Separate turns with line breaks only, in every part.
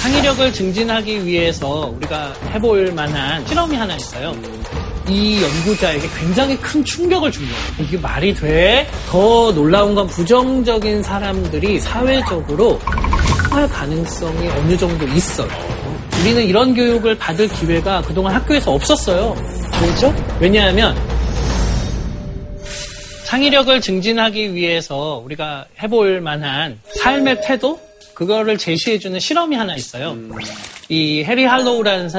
창의력을 증진하기 위해서 우리가 해볼 만한 실험이 하나 있어요. 이 연구자에게 굉장히 큰 충격을 준 거예요. 이게 말이 돼? 더 놀라운 건 부정적인 사람들이 사회적으로 할 가능성이 어느 정도 있어요. 우리는 이런 교육을 받을 기회가 그동안 학교에서 없었어요. 왜죠? 왜냐하면 창의력을 증진하기 위해서 우리가 해볼 만한 삶의 태도? 그거를 제시해주는 실험이 하나 있어요. 이 해리 할로우라는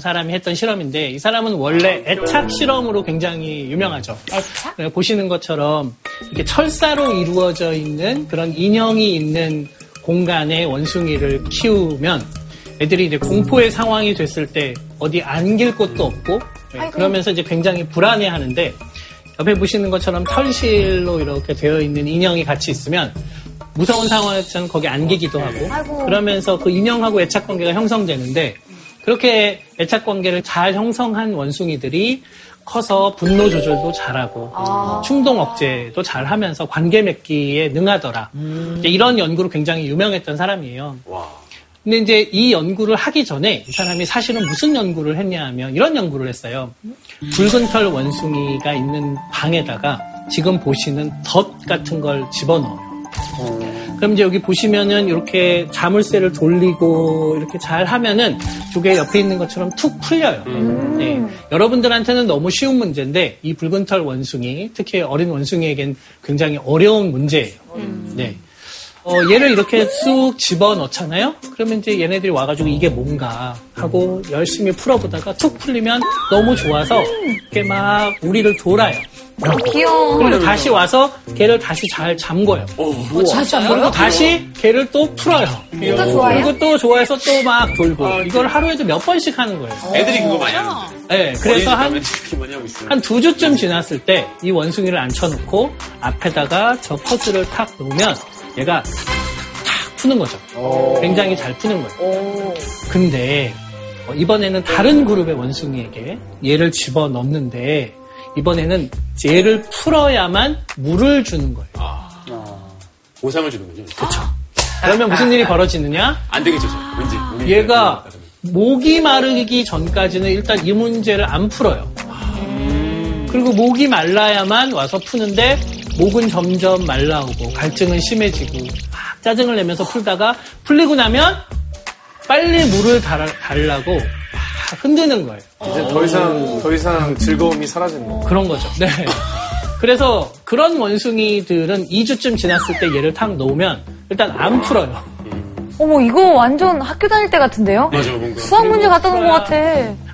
사, 람이 했던 실험인데 이 사람은 원래 애착 실험으로 굉장히 유명하죠.
애착?
네, 보시는 것처럼 이렇게 철사로 이루어져 있는 그런 인형이 있는 공간에 원숭이를 키우면 애들이 이제 공포의 상황이 됐을 때 어디 안길 곳도 없고 네, 그러면서 이제 굉장히 불안해 하는데 옆에 보시는 것처럼 털실로 이렇게 되어 있는 인형이 같이 있으면 무서운 상황에서는 거기 안기기도 하고
아이고.
그러면서 그 인형하고 애착 관계가 형성되는데 그렇게 애착 관계를 잘 형성한 원숭이들이 커서 분노 조절도 잘하고 충동 억제도 잘하면서 관계 맺기에 능하더라. 이제 이런 연구로 굉장히 유명했던 사람이에요. 근데 이제 이 연구를 하기 전에 이 사람이 사실은 무슨 연구를 했냐 하면 이런 연구를 했어요. 붉은 털 원숭이가 있는 방에다가 지금 보시는 덫 같은 걸 집어넣어요. 그럼 이제 여기 보시면은 이렇게 자물쇠를 돌리고 이렇게 잘 하면은 조개 옆에 있는 것처럼 툭 풀려요. 네. 여러분들한테는 너무 쉬운 문제인데 이 붉은 털 원숭이, 특히 어린 원숭이에겐 굉장히 어려운 문제예요. 네. 어, 얘를 이렇게 쑥 집어 넣잖아요? 그러면 이제 얘네들이 와가지고 이게 뭔가 하고 열심히 풀어보다가 툭 풀리면 너무 좋아서 이렇게 막 우리를 돌아요.
귀여워.
그리고 다시 와서 걔를 다시 잘 잠궈요. 그리고 다시 걔를 또 풀어요.
또 좋아요?
그리고 또 좋아해서 또 막 돌고. 이걸 하루에도 몇 번씩 하는 거예요.
애들이 그거 많이 하는데.
네, 그래서 한,
그렇게 많이 하고 있어요.
한두 주쯤 지났을 때 이 원숭이를 앉혀놓고 앞에다가 저 퍼즐을 탁 놓으면 얘가 탁 푸는 거죠. 굉장히 잘 푸는 거예요. 근데 어, 이번에는 다른 그룹의 원숭이에게 얘를 집어 넣는데 이번에는 얘를 풀어야만 물을 주는 거예요.
보상을 주는 거죠. 그렇죠.
그러면 무슨 일이 벌어지느냐?
안 되겠죠, 저. 왠지.
얘가
것
목이 마르기 전까지는 일단 이 문제를 안 풀어요. 그리고 목이 말라야만 와서 푸는데 목은 점점 말라오고 갈증은 심해지고 막 짜증을 내면서 풀다가 풀리고 나면 빨리 물을 달, 달라고 막 흔드는 거예요.
이제 더 이상 더 이상 즐거움이 사라지는 거.
그런 거죠. 네. 그래서 그런 원숭이들은 2주쯤 지났을 때 얘를 탁 놓으면 일단 안 풀어요.
어머, 이거 완전 학교 다닐 때 같은데요?
맞아, 뭔가.
수학 문제 갖다 놓은 것 같아.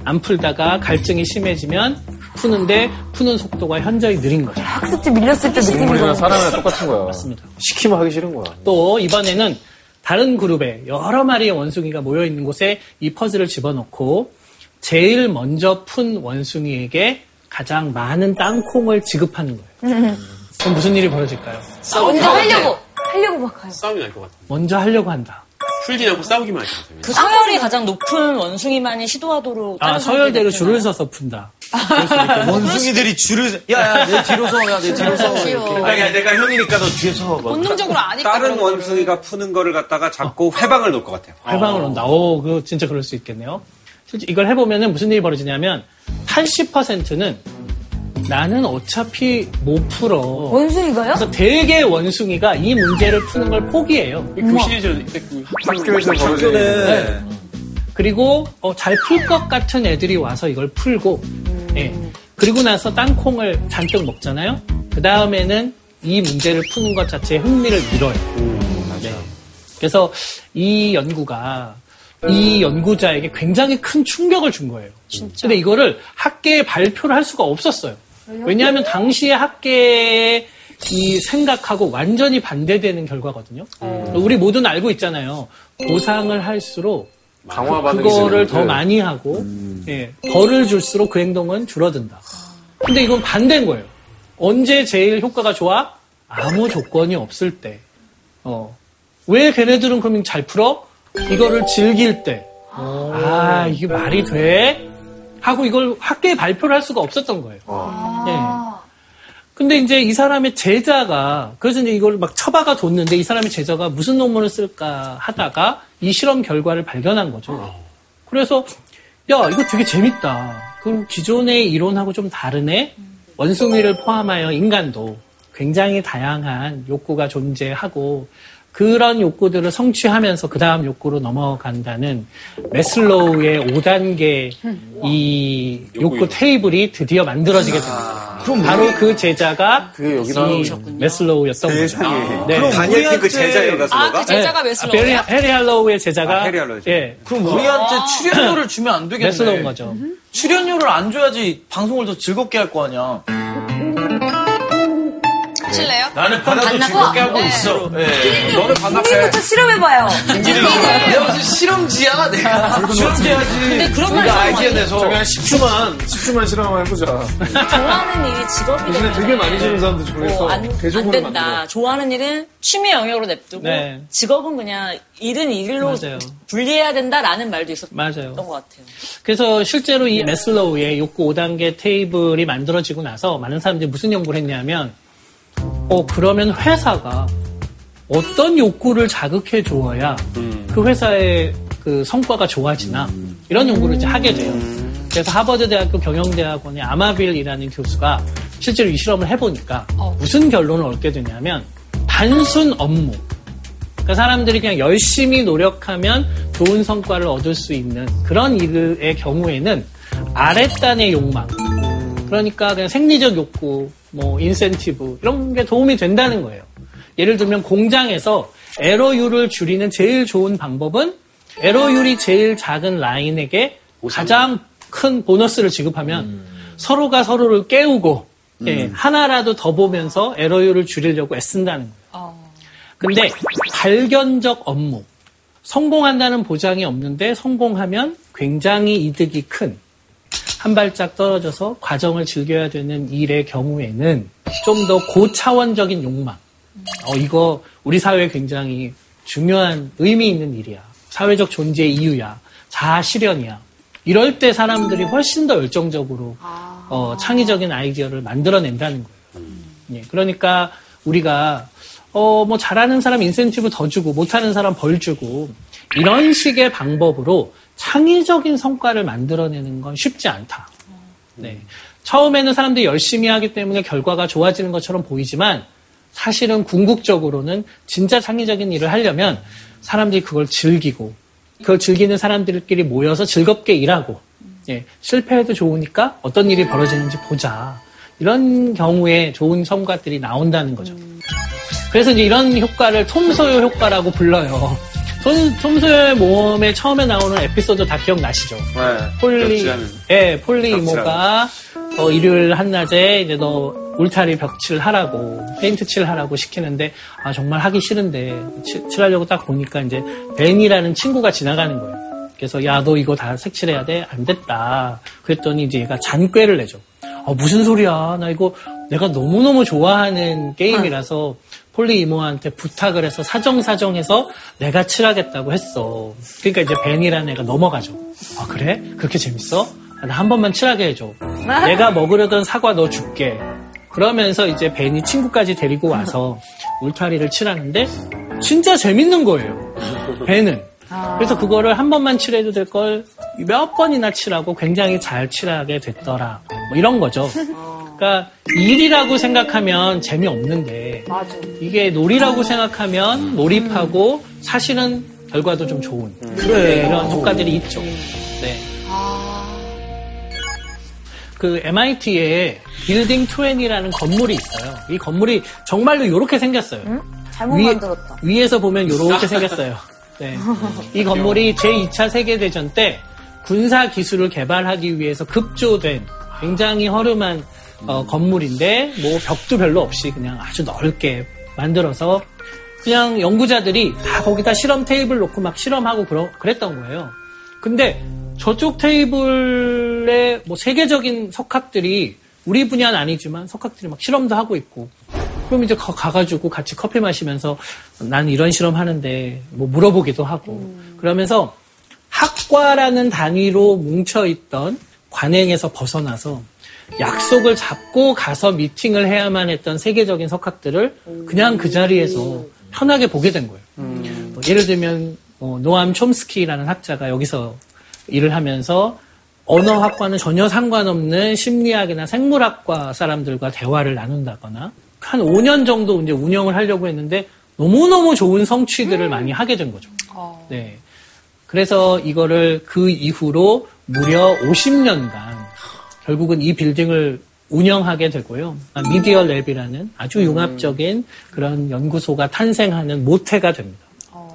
안 풀다가 갈증이 심해지면 푸는데 푸는 속도가 현저히 느린 거죠.
학습지 밀렸을 때 느낌이
동물이나
거.
사람이랑 똑같은 거야.
맞습니다.
시키면 하기 싫은 거야.
또 이번에는 다른 그룹에 여러 마리의 원숭이가 모여 있는 곳에 이 퍼즐을 집어넣고 제일 먼저 푼 원숭이에게 가장 많은 땅콩을 지급하는 거예요. 그럼 무슨 일이 벌어질까요?
먼저 하려고. 하려고 막 가요.
싸움이 날 것 같아.
먼저 하려고 한다.
풀지 않고 싸우기만 할것 같아요.
그 서열이 가장 높은 원숭이만이 시도하도록
아, 서열대로 줄을 서서 푼다.
원숭이들이 줄을 야야 내 뒤로 서, 야내 뒤로 서. 이렇게.
아니, 내가 형이니까 너 뒤에 서. 뭐.
본능적으로 아니까
다른. 원숭이가 푸는 거를 갖다가 잡고 회방을 놓을 것 같아요.
활방을 온다. 오, 그거 진짜 그럴 수 있겠네요. 실제 이걸 해보면은 무슨 일이 벌어지냐면 80%는 나는 어차피 못 풀어.
원숭이가요?
그래서 대개 원숭이가 이 문제를 푸는 걸 포기해요.
교실에서 그
학교에서 벌어지는
학교는
그리고 어, 잘 풀 것 같은 애들이 와서 이걸 풀고, 예. 그리고 나서 땅콩을 잔뜩 먹잖아요. 그 다음에는 이 문제를 푸는 것 자체에 흥미를 잃어요. 네. 그래서 이 연구가 이 연구자에게 굉장히 큰 충격을 준 거예요. 근데 이거를 학계에 발표를 할 수가 없었어요. 왜냐하면 당시에 학계의 이 생각하고 완전히 반대되는 결과거든요. 우리 모두는 알고 있잖아요. 보상을 할수록
강화받는
그거를
기준이-
더
네.
많이 하고 예, 벌을 줄수록 그 행동은 줄어든다. 근데 이건 반대인 거예요. 언제 제일 효과가 좋아? 아무 조건이 없을 때. 어. 왜 걔네들은 그러면 잘 풀어? 이거를 즐길 때. 아, 이게 말이 돼? 하고 이걸 학계에 발표를 할 수가 없었던 거예요. 예. 근데 이제 이 사람의 제자가, 그래서 이제 이걸 막 처박아 뒀는데 이 사람의 제자가 무슨 논문을 쓸까 하다가 이 실험 결과를 발견한 거죠. 그래서 야 이거 되게 재밌다. 그럼 기존의 이론하고 좀 다르네. 원숭이를 포함하여 인간도 굉장히 다양한 욕구가 존재하고 그런 욕구들을 성취하면서 그 다음 욕구로 넘어간다는 메슬로우의 5단계 이 욕구 테이블이 드디어 만들어지게 됩니다. 그럼 바로 그 제자가. 메슬로우였던 거죠.
세상에.
네.
다니엘 핑크 제자예요,
아? 그 제자가
네.
메슬로우예요?
베리- 해리 할로우의 제자가
아, 해리 할로우의 제자.
예,
그럼 우리한테 출연료를 주면 안 되겠네.
메슬로우인 거죠.
출연료를 안 줘야지 방송을 더 즐겁게 할 거 아니야.
하실래요?
나는 받아도 즐겁게 하고 있어.
예.
너는 반납해.
본인부터 실험해봐요.
내가 무슨 실험지야, 내가. 실험지야지.
근데 그런 말
아이디어
거
내서.
저기 한 10초만, 10초만 실험 한번 해보자.
좋아하는 일이 직업이
대신에
되면
되게 많이 주는 사람들 중에서
어, 안, 안 된다. 좋아하는 일은 취미 영역으로 냅두고
네.
직업은 그냥 일은 일로
맞아요.
분리해야 된다라는 말도 있었던
맞아요.
것 같아요.
그래서 실제로 이 메슬로우의 욕구 5단계 테이블이 만들어지고 나서 많은 사람들이 무슨 연구를 했냐면, 어, 그러면 회사가 어떤 욕구를 자극해 주어야 그 회사의 그 성과가 좋아지나? 이런 연구를 이제 하게 돼요. 그래서 하버드 대학교 경영대학원의 아마빌이라는 교수가 실제로 이 실험을 해보니까 무슨 결론을 얻게 되냐면 단순 업무, 그러니까 사람들이 그냥 열심히 노력하면 좋은 성과를 얻을 수 있는 그런 일의 경우에는 아랫단의 욕망, 그러니까 그냥 생리적 욕구, 뭐 인센티브 이런 게 도움이 된다는 거예요. 예를 들면 공장에서 에러율을 줄이는 제일 좋은 방법은 에러율이 제일 작은 라인에게 가장 큰 보너스를 지급하면 서로가 서로를 깨우고 예, 하나라도 더 보면서 에러율을 줄이려고 애쓴다는 거예요. 근데 발견적 업무, 성공한다는 보장이 없는데 성공하면 굉장히 이득이 큰 한 발짝 떨어져서 과정을 즐겨야 되는 일의 경우에는 좀 더 고차원적인 욕망. 어, 이거 우리 사회에 굉장히 중요한 의미 있는 일이야. 사회적 존재의 이유야. 자아 실현이야. 이럴 때 사람들이 훨씬 더 열정적으로 어, 창의적인 아이디어를 만들어낸다는 거예요. 예, 그러니까 우리가 어, 뭐 잘하는 사람 인센티브 더 주고 못하는 사람 벌 주고 이런 식의 방법으로 창의적인 성과를 만들어내는 건 쉽지 않다. 네. 처음에는 사람들이 열심히 하기 때문에 결과가 좋아지는 것처럼 보이지만 사실은 궁극적으로는 진짜 창의적인 일을 하려면 사람들이 그걸 즐기고 그걸 즐기는 사람들끼리 모여서 즐겁게 일하고 예, 실패해도 좋으니까 어떤 일이 벌어지는지 보자. 이런 경우에 좋은 성과들이 나온다는 거죠. 그래서 이제 이런 효과를 톰소요 효과라고 불러요. 톰, 톰소요의 모험에 처음에 나오는 에피소드 다 기억나시죠?
네.
폴리. 예, 폴리 이모가 어, 일요일 한낮에 이제 너 울타리 벽칠 하라고 페인트 칠 하라고 시키는데 아 정말 하기 싫은데 치- 칠하려고 딱 보니까 이제 벤이라는 친구가 지나가는 거예요. 그래서 야 너 이거 다 색칠해야 돼? 안 됐다. 그랬더니 이제 얘가 잔꾀를 내죠. 아 무슨 소리야? 나 이거 내가 너무너무 좋아하는 게임이라서 폴리 이모한테 부탁을 해서 사정사정해서 내가 칠하겠다고 했어. 그러니까 이제 벤이라는 애가 넘어가죠. 아 그래? 그렇게 재밌어? 나 한 번만 칠하게 해줘. 내가 먹으려던 사과 너 줄게. 그러면서 이제 벤이 친구까지 데리고 와서 울타리를 칠하는데 진짜 재밌는 거예요. 벤은. 그래서 그거를 한 번만 칠해도 될 걸 몇 번이나 칠하고 굉장히 잘 칠하게 됐더라. 뭐 이런 거죠. 그러니까 일이라고 생각하면 재미없는데
맞아.
이게 놀이라고 생각하면 몰입하고 사실은 결과도 좀 좋은 네, 이런 효과들이 있죠. 네. 그 MIT에 빌딩 20이라는 건물이 있어요. 이 건물이 정말로 이렇게 생겼어요.
잘못
위-
만들었다.
위에서 보면 이렇게 생겼어요. 네. 이 건물이 제2차 세계대전 때 군사 기술을 개발하기 위해서 급조된 굉장히 허름한 어, 건물인데 뭐 벽도 별로 없이 그냥 아주 넓게 만들어서 그냥 연구자들이 다 거기다 실험 테이블 놓고 막 실험하고 그러, 그랬던 거예요. 근데 저쪽 테이블에 뭐 세계적인 석학들이 우리 분야는 아니지만 석학들이 막 실험도 하고 있고. 그럼 이제 가- 가가지고 같이 커피 마시면서 난 이런 실험 하는데 뭐 물어보기도 하고. 그러면서 학과라는 단위로 뭉쳐 있던 관행에서 벗어나서 약속을 잡고 가서 미팅을 해야만 했던 세계적인 석학들을 그냥 그 자리에서 편하게 보게 된 거예요. 뭐 예를 들면 어, 노암 촘스키라는 학자가 여기서 일을 하면서 언어학과는 전혀 상관없는 심리학이나 생물학과 사람들과 대화를 나눈다거나 한 5년 정도 이제 운영을 하려고 했는데 너무너무 좋은 성취들을 많이 하게 된 거죠. 네. 그래서 이거를 그 이후로 무려 50년간 결국은 이 빌딩을 운영하게 되고요. 아, 미디어 랩이라는 아주 융합적인 그런 연구소가 탄생하는 모태가 됩니다.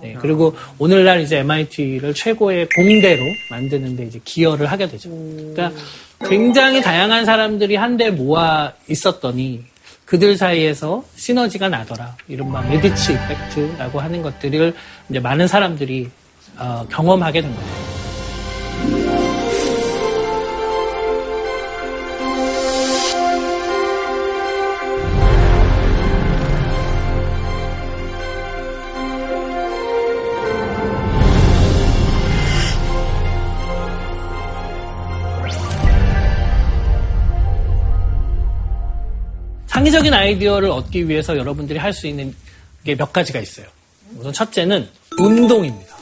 네, 그리고 오늘날 이제 MIT를 최고의 공대로 만드는데 이제 기여를 하게 되죠. 그러니까 굉장히 다양한 사람들이 한데 모아 있었더니 그들 사이에서 시너지가 나더라. 이른바 메디치 이펙트라고 하는 것들을 이제 많은 사람들이 어, 경험하게 된 거예요. 창의적인 아이디어를 얻기 위해서 여러분들이 할 수 있는 게 몇 가지가 있어요. 우선 첫째는 운동입니다.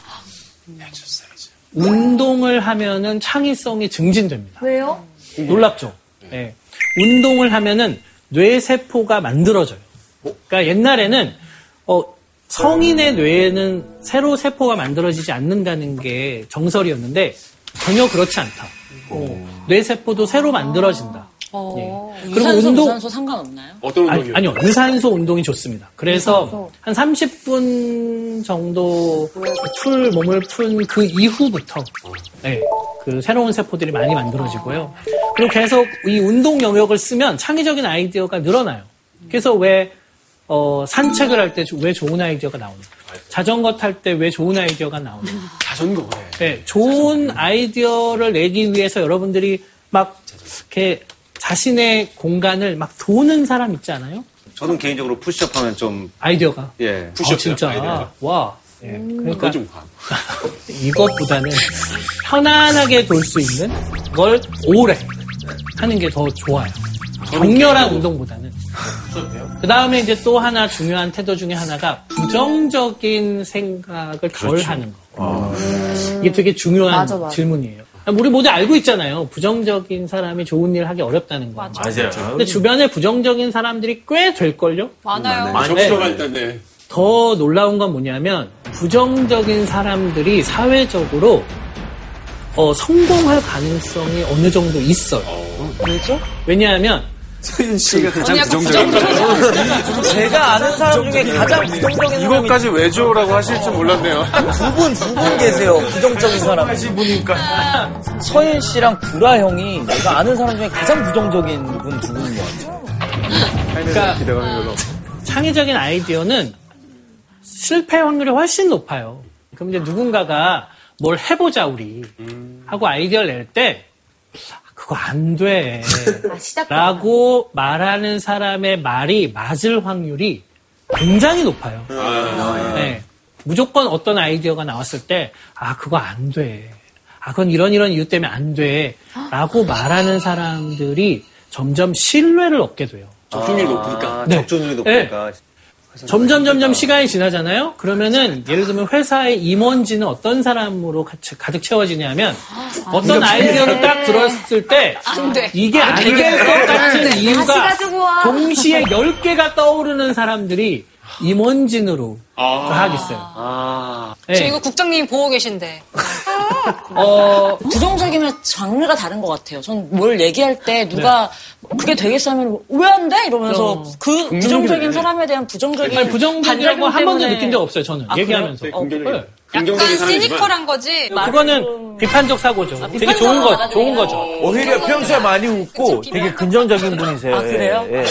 운동을 하면은 창의성이 증진됩니다.
왜요?
놀랍죠? 예. 운동을 하면은 뇌세포가 만들어져요. 그러니까 옛날에는 어, 성인의 뇌에는 새로 세포가 만들어지지 않는다는 게 정설이었는데 전혀 그렇지 않다. 어, 뇌세포도 새로 만들어진다. 예. 그리고
유산소,
운동
무산소 상관없나요?
어떤
아니,
운동이요?
아니 요 유산소 운동이 좋습니다. 그래서 한 30분 정도 풀 몸을 푼 그 이후부터 네, 그 새로운 세포들이 많이 만들어지고요. 그리고 계속 이 운동 영역을 쓰면 창의적인 아이디어가 늘어나요. 그래서 왜 어, 산책을 할 때 왜 좋은 아이디어가 나오냐? 자전거 탈 때 왜 좋은 아이디어가 나오냐?
자전거. 네.
네, 좋은 아이디어를 내기 위해서 여러분들이 막 이렇게 자신의 공간을 막 도는 사람 있지 않아요?
저는 개인적으로 푸시업 하면 좀,
아이디어가.
예.
아,
푸시업
진짜.
아이디어가.
와. 예, 그러니까
좀 과.
이것보다는 편안하게 돌 수 있는 걸 오래 하는 게 더 좋아요. 격렬한 운동보다는. 그 다음에 이제 또 하나 중요한 태도 중에 하나가 부정적인 생각을 덜 하는 거. 이게 되게 중요한
맞아, 맞아.
질문이에요. 우리 모두 알고 있잖아요. 부정적인 사람이 좋은 일을 하기 어렵다는 거.
맞아요.
근데 주변에 부정적인 사람들이 꽤 될걸요?
많아요.
많이
네.
들어갈 텐데.
더 놀라운 건 뭐냐면 부정적인 사람들이 사회적으로 어, 성공할 가능성이 어느 정도 있어요.
왜죠?
왜냐하면
서윤 씨가 가장 부정적인 제가 아는 사람 중에 가장 부정적인 사람이
이것까지 왜죠라고 하실 줄 몰랐네요.
두 분, 두분 계세요. 부정적인 사람.
보니까.
서윤 씨랑 구라 형이 내가 아는 사람 중에 가장 부정적인 분 두 분인 것 같아요.
그러니까
기대감이 별로 없어.
창의적인 아이디어는 실패 확률이 훨씬 높아요. 그럼 이제 누군가가 뭘 해보자 우리 하고 아이디어를 낼 때 그거 안 돼.
아, 시작.
라고 말하는 사람의 말이 맞을 확률이 굉장히 높아요. 네. 무조건 어떤 아이디어가 나왔을 때, 아, 그거 안 돼. 아, 그건 이런 이런 이유 때문에 안 돼. 라고 말하는 사람들이 점점 신뢰를 얻게 돼요.
적중률이 높으니까.
아,
네.
적중률이 높으니까.
점점 점점 시간이 지나잖아요. 그러면은 예를 들면 회사의 임원진은 어떤 사람으로 가득, 가득 채워지냐면 어떤 아이디어를 딱 들었을 때
안 돼.
이게 안 될 것 같은
다시
이유가. 동시에 10개가 떠오르는 사람들이 임원진으로
아.
딱 있어요.
아.
네.
저 이거 국장님이 보고 계신데.
어,
부정적이면 장르가 다른 것 같아요. 전 뭘 얘기할 때 누가 그게 되겠어 하면 왜 안 돼? 이러면서
어.
그 부정적인 사람에 대한 부정적인
아니, 부정적이라고
반작용
한 번도
때문에
느낀 적 없어요, 저는.
아,
얘기하면서.
네,
어,
긍정적인,
네.
긍정적인
약간
사람이지만.
시니컬한 거지.
그거는 비판적 사고죠. 되게
비판적으로
좋은 거. 좋은 거죠.
오히려 평소에 많이 웃고 되게 긍정적인 분이세요.
아, 그래요?
예, 예.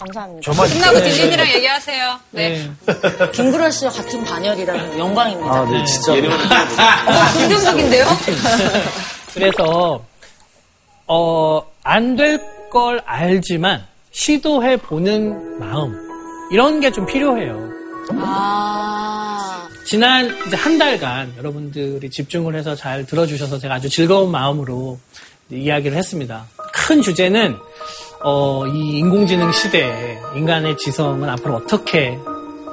감사합니다.
저만
끝나고 딜린이랑 얘기하세요. 네.
네.
김구라 씨와 같은 반열이라는 영광입니다.
아, 네, 진짜.
긍정적인데요?
그래서 어, 안 될 걸 알지만 시도해 보는 마음 이런 게 좀 필요해요.
아,
지난 이제 한 달간 여러분들이 집중을 해서 잘 들어주셔서 제가 아주 즐거운 마음으로 이야기를 했습니다. 큰 주제는 어, 이 인공지능 시대에 인간의 지성은 앞으로 어떻게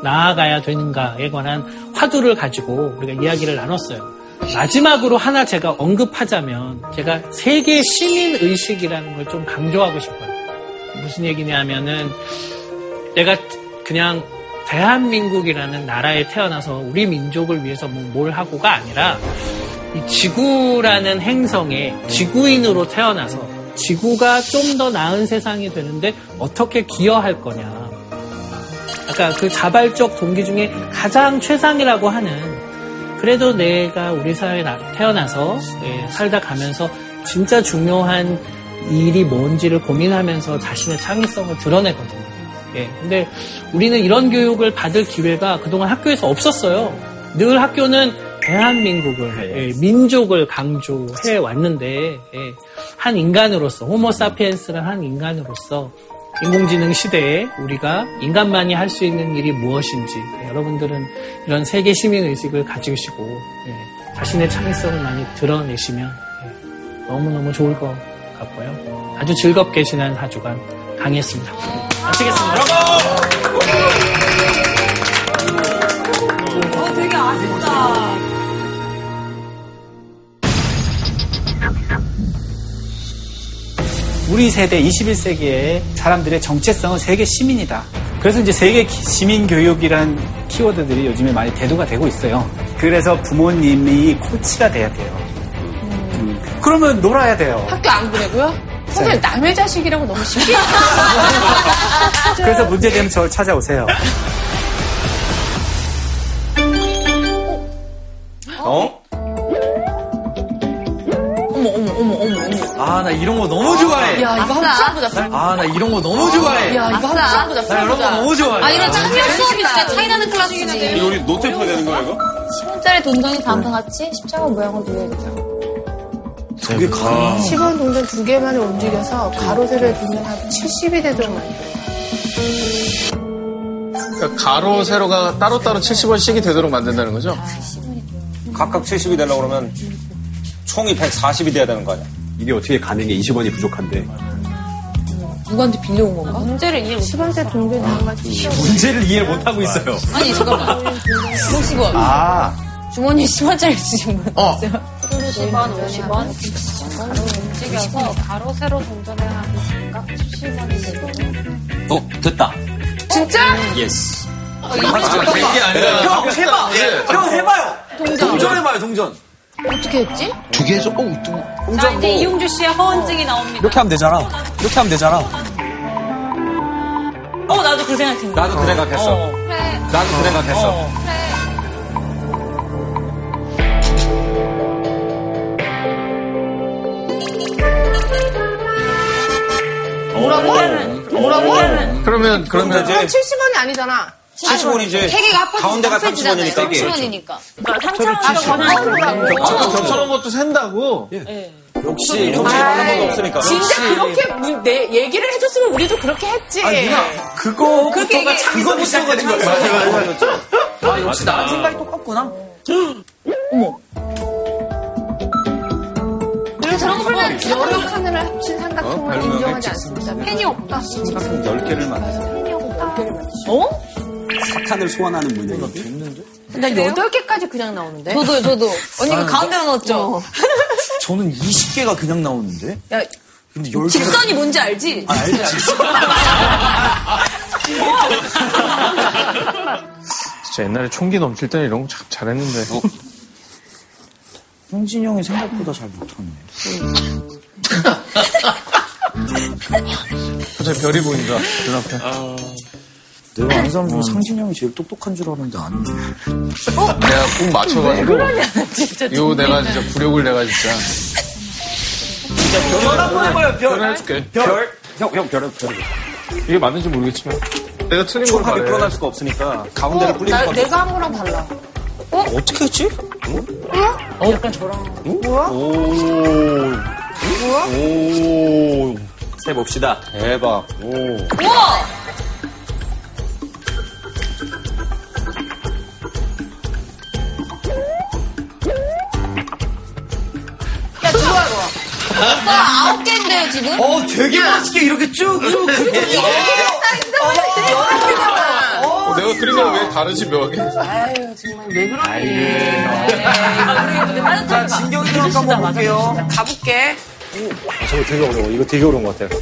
나아가야 되는가에 관한 화두를 가지고 우리가 이야기를 나눴어요. 마지막으로 하나 제가 언급하자면 제가 세계 시민 의식이라는 걸 좀 강조하고 싶어요. 무슨 얘기냐면은 내가 그냥 대한민국이라는 나라에 태어나서 우리 민족을 위해서 뭐뭘 하고가 아니라 이 지구라는 행성에 지구인으로 태어나서 지구가 좀 더 나은 세상이 되는데 어떻게 기여할 거냐. 아까 그 자발적 동기 중에 가장 최상이라고 하는 그래도 내가 우리 사회에 태어나서 예, 살다 가면서 진짜 중요한 일이 뭔지를 고민하면서 자신의 창의성을 드러내거든요. 예, 근데 우리는 이런 교육을 받을 기회가 그동안 학교에서 없었어요. 늘 학교는 대한민국을, 예, 민족을 강조해 왔는데, 예, 한 인간으로서, 호모사피엔스란 한 인간으로서, 인공지능 시대에 우리가 인간만이 할 수 있는 일이 무엇인지, 예, 여러분들은 이런 세계 시민 의식을 가지시고, 예, 자신의 창의성을 많이 드러내시면, 예, 너무너무 좋을 것 같고요. 아주 즐겁게 지난 한 주간 강의했습니다. 마치겠습니다.
20세대, 21세기의 사람들의 정체성은 세계 시민이다. 그래서 이제 세계 시민 교육이란 키워드들이 요즘에 많이 대두가 되고 있어요. 그래서 부모님이 코치가 돼야 돼요. 음. 그러면 놀아야 돼요.
학교 안 보내고요? 선생님 네. 남의 자식이라고 너무 쉽게
그래서 문제 되면 저를 찾아오세요.
어?
어?
아, 나 이런 거 너무 좋아해.
야, 이거 한번 풀어보자.
아, 나 이런 거 너무 좋아해.
야, 이거 한번 풀어보자.
나 이런 거. 너무 좋아해.
아, 이런 창의력 수업이 진짜 차이나는 클래스지.
이거 우리 노트 펴야 되는 거야, 이거?
10원짜리 동전이 다음과 같이 십자가 모양을 그려야죠.
그게 가.
10원 동전 두 개만을 움직여서 가로 세로의 동전하고 70이 되도록 만들어요.
그러니까 가로, 세로가 따로따로 70원씩이 되도록 만든다는 거죠?
각각 70이 되려고 그러면 총이 140이 돼야 되는 거 아니야?
이게 어떻게 가능해? 20원이 부족한데.
누구한테 빌려온 건가?
문제를 이해 못
10원짜리 동전이 한 가지
문제를 이해를 못하고 있어요.
아니, 잠깐만. 50원.
아,
주머니에 10원짜리 쓰신 분.
어.
10원, 50원. 움직여서 가로, 세로 동전에 한 각각 70원이 되고.
어, 됐다.
진짜?
Yes.
이게 아니라. 형, 해봐. 형, 해봐요. 동전 해봐요, 동전.
어떻게 했지?
두 개에서, 어, 또.
자, 이제 이용주 씨의 허언증이 나옵니다.
이렇게 하면 되잖아. 이렇게 하면 되잖아.
어, 나도 그 생각했는데.
나도 그 생각했어.
어.
나도 그 생각했어.
어.
뭐라고? 뭐라고?
그러면, 그러면 이제
70원이 아니잖아.
70원이지.
세 개가 합쳐지니까
가운데가
합쳐지잖아요.
30원이니까.
30원이니까.
저처럼 것도 센다고?
역시.
정치 하는 것도 없으니까.
진짜 그렇게 문- 내 얘기를 해줬으면 우리도 그렇게 했지.
그거부터가
그렇게 얘기해.
장거리 시작되는 거야. 맞아, 맞아. 아, 역시 나랑 생각이 똑같구나.
저런 거는 여러 칸을 합친 삼각형을 인정하지 않습니다. 펜이 없다.
삼각형 10개를 만들어.
펜이 없다.
어?
사탄을 소환하는 문양인데.
나 8개까지 그냥 나오는데?
저도요, 저도. 언니 그 가운데로 넣었죠?
저는 20개가 그냥 나오는데?
야,
근데 10개가.
직선이 뭔지 알지?
아, 알지, 알지.
진짜 옛날에 총기 넘칠 때는 이런 거 참 잘했는데.
형진이 형이 생각보다 잘 못하네.
갑자기 별이 보인다, 눈앞에.
내가 아는 사람 중에 상진이 형이 제일 똑똑한 줄 알았는데 아니네.
내가 꼭 맞춰가지고. 이거 내가 진짜 굴욕을 내가 진짜.
별 한번 해봐요, 별.
별 해줄게.
별.
형, 형, 별은, 별은.
이게 맞는지 모르겠지만. 내가 틀린 걸
총합이
말해.
풀어날 수가 없으니까 가운데를
어, 나,
거
내가 한 거랑 달라.
어떻게 했지?
약간 저랑.
세봅시다.
대박. 오.
우와! 야, 들어와, 너. 오빠 아홉 개인데요, 지금?
어, 되게 맛있게 이렇게 쭉, 쭉.
여덟 개 어,
내가 그린 거랑 왜 다르지, 묘하게?
아유, 정말 왜
아,
자, 진경이 형 한번 볼게요.
가볼게.
저거 되게 어려워. 이거 되게 어려운 것 같아요.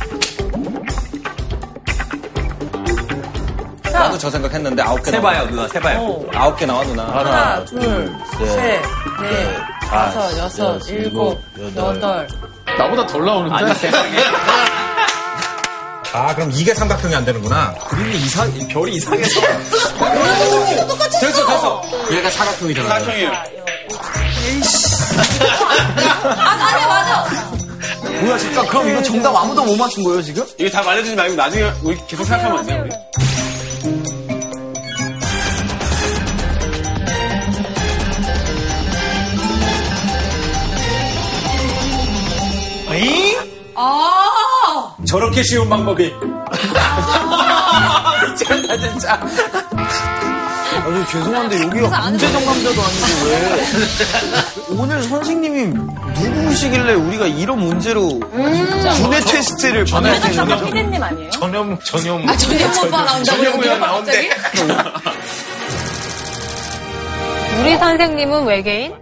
나도 저 생각했는데 아홉 개
세봐요, 누나, 세봐요.
아홉 개 나와 누나.
하나, 둘, 셋, 넷, 다섯, 여섯, 일곱, 여덟.
나보다 덜 나오는데?
아 그럼 이게 삼각형이 안 되는구나. 그림이 이상 별이 이상해서. 됐어 됐어. 얘가 사각형이잖아. 사각형이에요.
아, 맞아, 맞아.
뭐야, 진짜. 그럼 이거 정답 아무도 못 맞춘 거예요, 지금?
이거 다 말해주지 말고 나중에 우리 계속 생각하면 안 돼요, 우리?
아.
저렇게 쉬운 방법이.
미쳤다, 진짜. 아, 저 죄송한데, 여기가 문제 정감자도 아니고 왜. 오늘 선생님이 누구시길래 우리가 이런 문제로 두뇌 테스트를 받아야 되는 거죠?
피디님 아니에요?
전염, 전염.
아, 전혀 오빠 나온다고 여기가 갑자기?
우리 선생님은 외계인?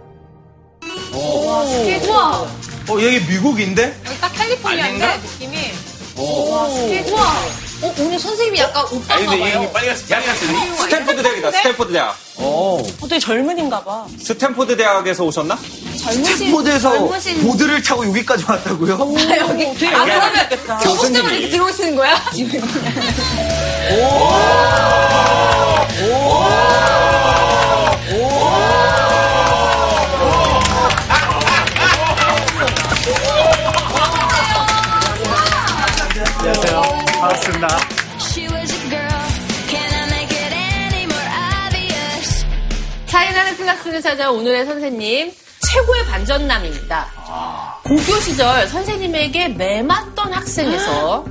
우와.
어, 여기 미국인데?
여기 딱 캘리포니아인데 느낌이.
우와. 어, 오늘 선생님이 약간 오빠인가 봐요.
빨리 갔어, 빨리 갔어.
스탠포드 대학이다. 스탠포드 대학.
어떻게 젊은인가 봐.
스탠포드 대학에서 오셨나?
젊으신,
포드에서
젊으신.
보드를 타고 여기까지 왔다고요?
아, 여기. 아, 그러면 저 혼자만 이렇게 들어오시는 거야?
안녕하 반갑습니다.
차이나는 클래스를 찾아온 오늘의 선생님, 최고의 반전남입니다. 고교 시절 선생님에게 매맞던 학생에서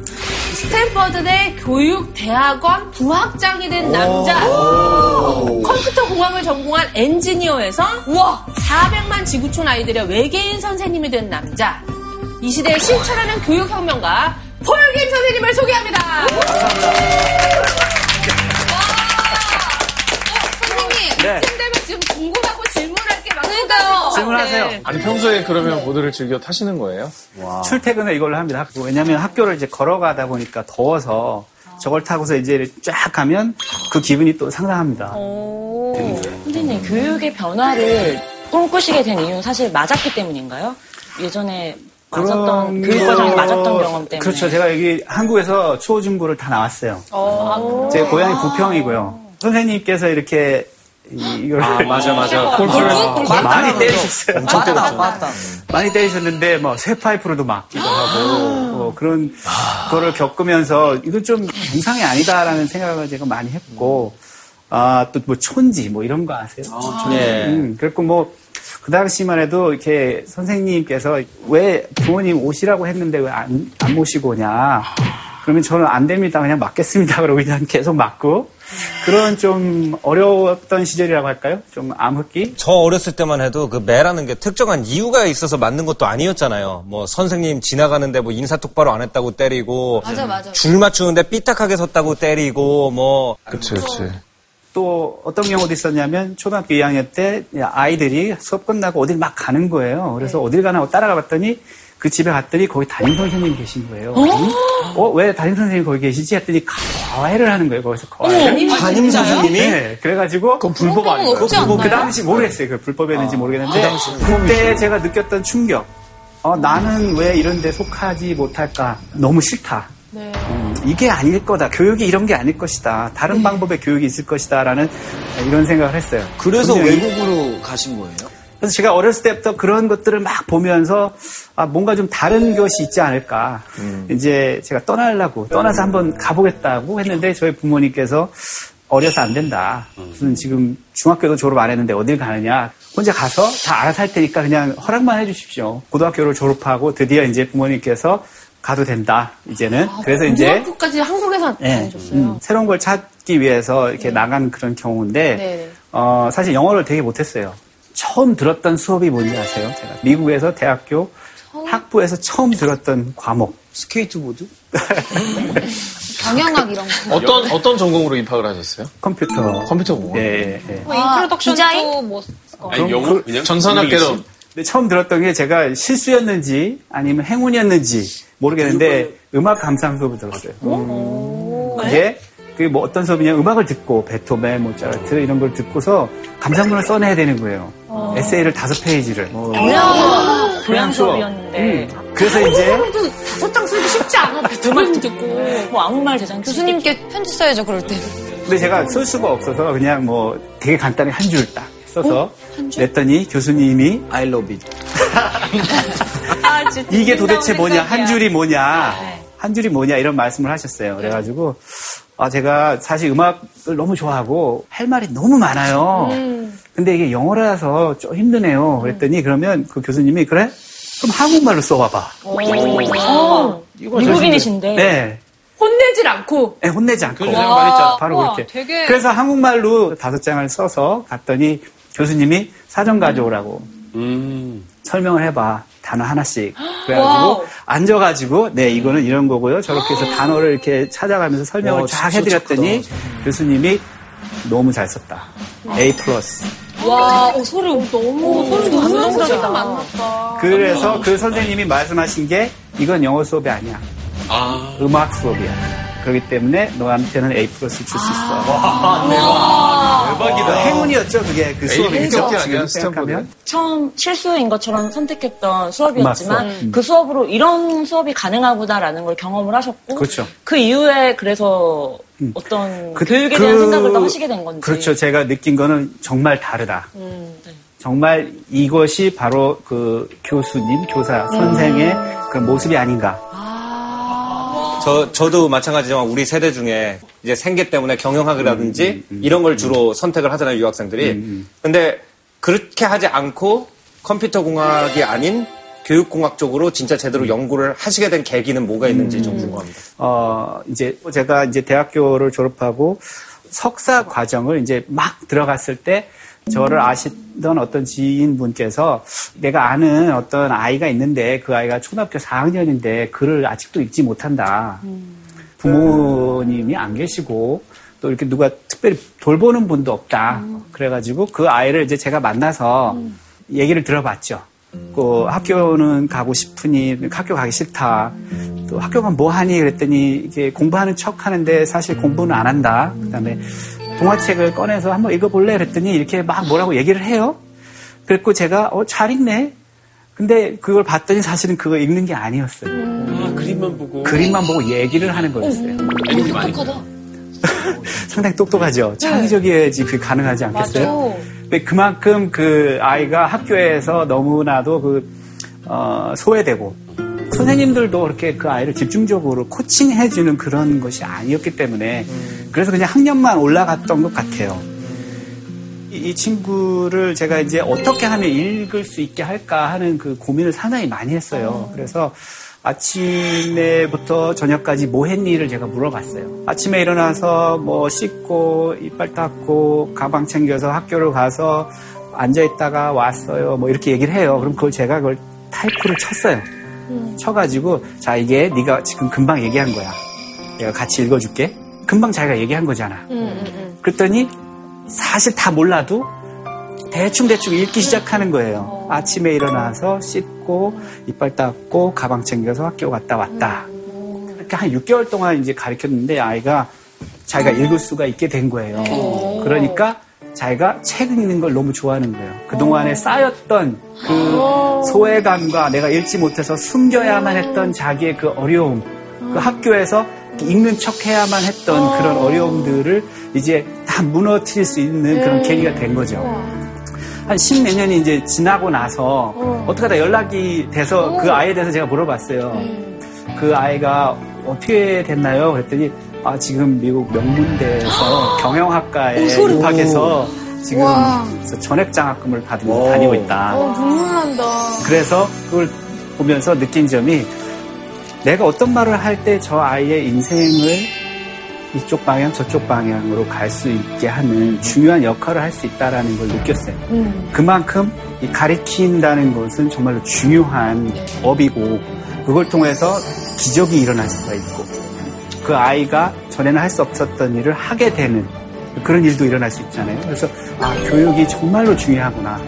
스탠퍼드 대 교육대학원 부학장이 된 남자, 컴퓨터 공학을 전공한 엔지니어에서 우와. 400만 지구촌 아이들의 외계인 선생님이 된 남자, 이 시대에 실천하는 교육혁명가 폴김 선생님을 소개합니다.
선생님.
네.
이쯤 되면 지금 궁금하고 질문할 게
그러니까요.
질문하세요.
아니, 평소에 그러면 보드를 즐겨 타시는 거예요?
출퇴근을 이걸로 합니다. 왜냐하면 학교를 이제 걸어가다 보니까 더워서 저걸 타고서 이제 쫙 가면 그 기분이 또 상당합니다.
선생님, 교육의 변화를 꿈꾸시게 된 이유는 사실 맞았기 때문인가요? 예전에 맞았던,
그런
교육 과정에
거-
맞았던 경험 때문에.
그렇죠. 제가 여기 한국에서 초중고를 다 나왔어요. 제 고향이 부평이고요. 선생님께서 이렇게 이- 이걸
맞아 맞아.
골프를 많이 때리셨어요.
엄청 때렸죠. 맞다.
많이 때리셨는데 뭐 쇠파이프로도 맞기도 하고 뭐 그런 거를 겪으면서 이건 좀 정상이 아니다라는 생각을 제가 많이 했고 아 또 뭐 촌지 뭐 이런 거 아세요?
네.
음, 그랬고 뭐 그 당시만 해도 이렇게 선생님께서 왜 부모님 오시라고 했는데 왜 안 안 모시고 오냐? 그러면 저는 안 됩니다. 그냥 맞겠습니다. 그러고 그냥 계속 맞고 그런 좀 어려웠던 시절이라고 할까요? 좀 암흑기?
저 어렸을 때만 해도 그 매라는 게 특정한 이유가 있어서 맞는 것도 아니었잖아요. 뭐 선생님 지나가는데 뭐 인사 똑바로 안 했다고 때리고
맞아, 맞아.
줄 맞추는데 삐딱하게 섰다고 때리고 뭐
그치, 그치.
또 어떤 경우도 있었냐면 초등학교 2학년 때 아이들이 수업 끝나고 어딜 막 가는 거예요. 그래서 어딜 가나 하고 따라가 봤더니 그 집에 갔더니 거기 담임 선생님이 계신 거예요. 어? 왜 담임 선생님이 거기 계시지? 했더니 과외를 하는 거예요. 거기서 과외를.
담임 선생님이
네, 그래가지고 그건 불법 아닌가요?
없지
그, 그? 당시 모르겠어요. 그 불법이었는지 모르겠는데 그때 제가 느꼈던 충격. 어, 나는 왜 이런 데 속하지 못할까? 너무 싫다. 음, 이게 아닐 거다. 교육이 이런 게 아닐 것이다. 다른 방법의 교육이 있을 것이다라는 이런 생각을 했어요.
그래서. 외국으로 가신 거예요?
그래서 제가 어렸을 때부터 그런 것들을 막 보면서 아, 뭔가 좀 다른 것이 있지 않을까. 이제 제가 떠나려고 떠나서 한번 가보겠다고 했는데 저희 부모님께서 어려서 안 된다. 무슨 지금 중학교도 졸업 안 했는데 어딜 가느냐. 혼자 가서 다 알아서 할 테니까 그냥 허락만 해주십시오. 고등학교를 졸업하고 드디어 이제 부모님께서 가도 된다. 이제는. 그래서 이제
고등학교까지 한국에서
예,
다니셨어요.
음, 새로운 걸 찾기 위해서 이렇게 나간 그런 경우인데,
네.
어, 사실 영어를 되게 못했어요. 처음 들었던 수업이 뭔지 아세요? 제가 미국에서 대학교 학부에서 처음 들었던 과목.
스케이트보드?
경영학 이런 거.
어떤 어떤 전공으로 입학을 하셨어요?
컴퓨터.
컴퓨터 공학.
예, 예, 예.
뭐 introduction
디자인?
또 뭐.
아니, 영어? 그냥?
전산학개론
근데 처음 들었던 게 제가 실수였는지 아니면 행운이었는지 모르겠는데 음악 감상 수업을 들었어요. 이게 그게 뭐 어떤 수업이냐 음악을 듣고 베토벤, 모차르트 이런 걸 듣고서 감상문을 써내야 되는 거예요. 에세이를 다섯 페이지를.
교양, 교양
수업.
수업이었는데.
그래서 이제
다섯 장 쓰기 쉽지 않아.
음악 듣고. 뭐 아무 말 대잔치.
교수님께 편지 써야죠, 그럴 때.
근데 제가 쓸 수가 없어서 그냥 뭐 되게 간단히 한 줄 딱 써서 냈더니 교수님이 I love it.
아,
이게 도대체 뭐냐,
생각이야.
한 줄이 뭐냐,
네.
한 줄이 뭐냐 이런 말씀을 하셨어요. 그래가지고 아 제가 사실 음악을 너무 좋아하고 할 말이 너무 많아요. 근데 이게 영어라서 좀 힘드네요. 그랬더니 그러면 그 교수님이 그래? 그럼 한국말로 써봐봐.
어, 미국인이신데.
네.
혼내질 않고.
네, 혼내지 않고.
했죠.
바로
우와,
그렇게.
되게-
그래서 한국말로 다섯 장을 써서 갔더니 교수님이 사전 가져오라고
음.
설명을 해봐. 단어 하나씩. 그래가지고 앉아가지고 네 이거는 이런 거고요. 저렇게 해서 단어를 이렇게 찾아가면서 설명을
와,
쫙 해드렸더니
착하다.
교수님이 너무 잘 썼다. A 플러스.
와, 어, 소름.
너무 소름 감동적이다. 만났다.
그래서 그 선생님이 말씀하신 게 이건 영어 수업이 아니야.
아.
음악 수업이야. 그렇기 때문에 너한테는 A 플러스 줄 수 있어. 대박 이다. 행운이었죠 그게 그 수업이. 지금? 생각하면.
처음 실수인 것처럼 선택했던 수업이었지만
수업.
그 수업으로 이런 수업이 가능하구나라는 걸 경험을 하셨고
그렇죠.
그 이후에 그래서 어떤
그-
교육에
그-
대한 생각을 또 하시게 된 건지
그렇죠. 제가 느낀 거는 정말 다르다.
음, 네.
정말 이것이 바로 그 교수님, 교사, 선생의 그 모습이 아닌가.
저, 저도 마찬가지지만 우리 세대 중에 이제 생계 때문에 경영학이라든지 이런 걸 주로 선택을 하잖아요, 유학생들이. 근데 그렇게 하지 않고 컴퓨터 공학이 아닌 교육공학 쪽으로 진짜 제대로 연구를 하시게 된 계기는 뭐가 있는지 좀 궁금합니다.
어, 이제 제가 이제 대학교를 졸업하고 석사 과정을 이제 막 들어갔을 때 저를 아시던 어떤 지인분께서 내가 아는 어떤 아이가 있는데 그 아이가 초등학교 4학년인데 글을 아직도 읽지 못한다. 부모님이 안 계시고 또 이렇게 누가 특별히 돌보는 분도 없다. 그래가지고 그 아이를 이제 제가 만나서 얘기를 들어봤죠. 그 학교는 가고 싶으니 학교 가기 싫다. 또 학교 가면 뭐 하니? 그랬더니 이게 공부하는 척 하는데 사실 공부는 안 한다. 그다음에 동화책을 꺼내서 한번 읽어볼래? 그랬더니 이렇게 막 뭐라고 얘기를 해요. 그랬고 제가 어, 잘 읽네. 근데 그걸 봤더니 사실은 그거 읽는 게 아니었어요.
아, 그림만 보고.
그림만 보고 얘기를 하는 거였어요.
애들이 많이
상당히 똑똑하죠. 창의적이어야지 그게 가능하지 않겠어요? 근데 그만큼 그 아이가 학교에서 너무나도 그, 어, 소외되고, 선생님들도 그렇게 그 아이를 집중적으로 코칭해주는 그런 것이 아니었기 때문에, 그래서 그냥 학년만 올라갔던 것 같아요. 이, 이 친구를 제가 이제 어떻게 하면 읽을 수 있게 할까 하는 그 고민을 상당히 많이 했어요. 그래서 아침에부터 저녁까지 뭐 했니를 제가 물어봤어요. 아침에 일어나서 뭐 씻고 이빨 닦고 가방 챙겨서 학교를 가서 앉아 있다가 왔어요. 뭐 이렇게 얘기를 해요. 그럼 그걸 제가 그걸 타이프를 쳤어요. 쳐가지고 자 이게 네가 지금 금방 얘기한 거야. 내가 같이 읽어줄게. 금방 자기가 얘기한 거잖아. 그랬더니 사실 다 몰라도 대충 대충 읽기 시작하는 거예요. 아침에 일어나서 씻고, 이빨 닦고, 가방 챙겨서 학교 갔다 왔다. 이렇게 한 6개월 동안 이제 가르쳤는데 아이가 자기가 읽을 수가 있게 된 거예요. 그러니까 자기가 책 읽는 걸 너무 좋아하는 거예요. 그동안에 쌓였던 그 소외감과 내가 읽지 못해서 숨겨야만 했던 자기의 그 어려움, 그 학교에서 읽는 척 해야만 했던 그런 어려움들을 이제 다 무너뜨릴 수 있는 그런 계기가 된 거죠. 한 십몇 년이 이제 지나고 나서 어. 떻게 하다 연락이 돼서 그 아이에 대해서 제가 물어봤어요. 그 아이가 어떻게 됐나요? 그랬더니 아 지금 미국 명문대에서 경영학과에 입학해서 지금 전액 장학금을 받으면서 다니고 있다.
눈물 난다.
그래서 그걸 보면서 느낀 점이 내가 어떤 말을 할 때 저 아이의 인생을 이쪽 방향 저쪽 방향으로 갈 수 있게 하는 중요한 역할을 할 수 있다라는 걸 느꼈어요. 그만큼 이 가리킨다는 것은 정말로 중요한 업이고 그걸 통해서 기적이 일어날 수가 있고 그 아이가 전에는 할 수 없었던 일을 하게 되는 그런 일도 일어날 수 있잖아요. 그래서 아, 교육이 정말로 중요하구나.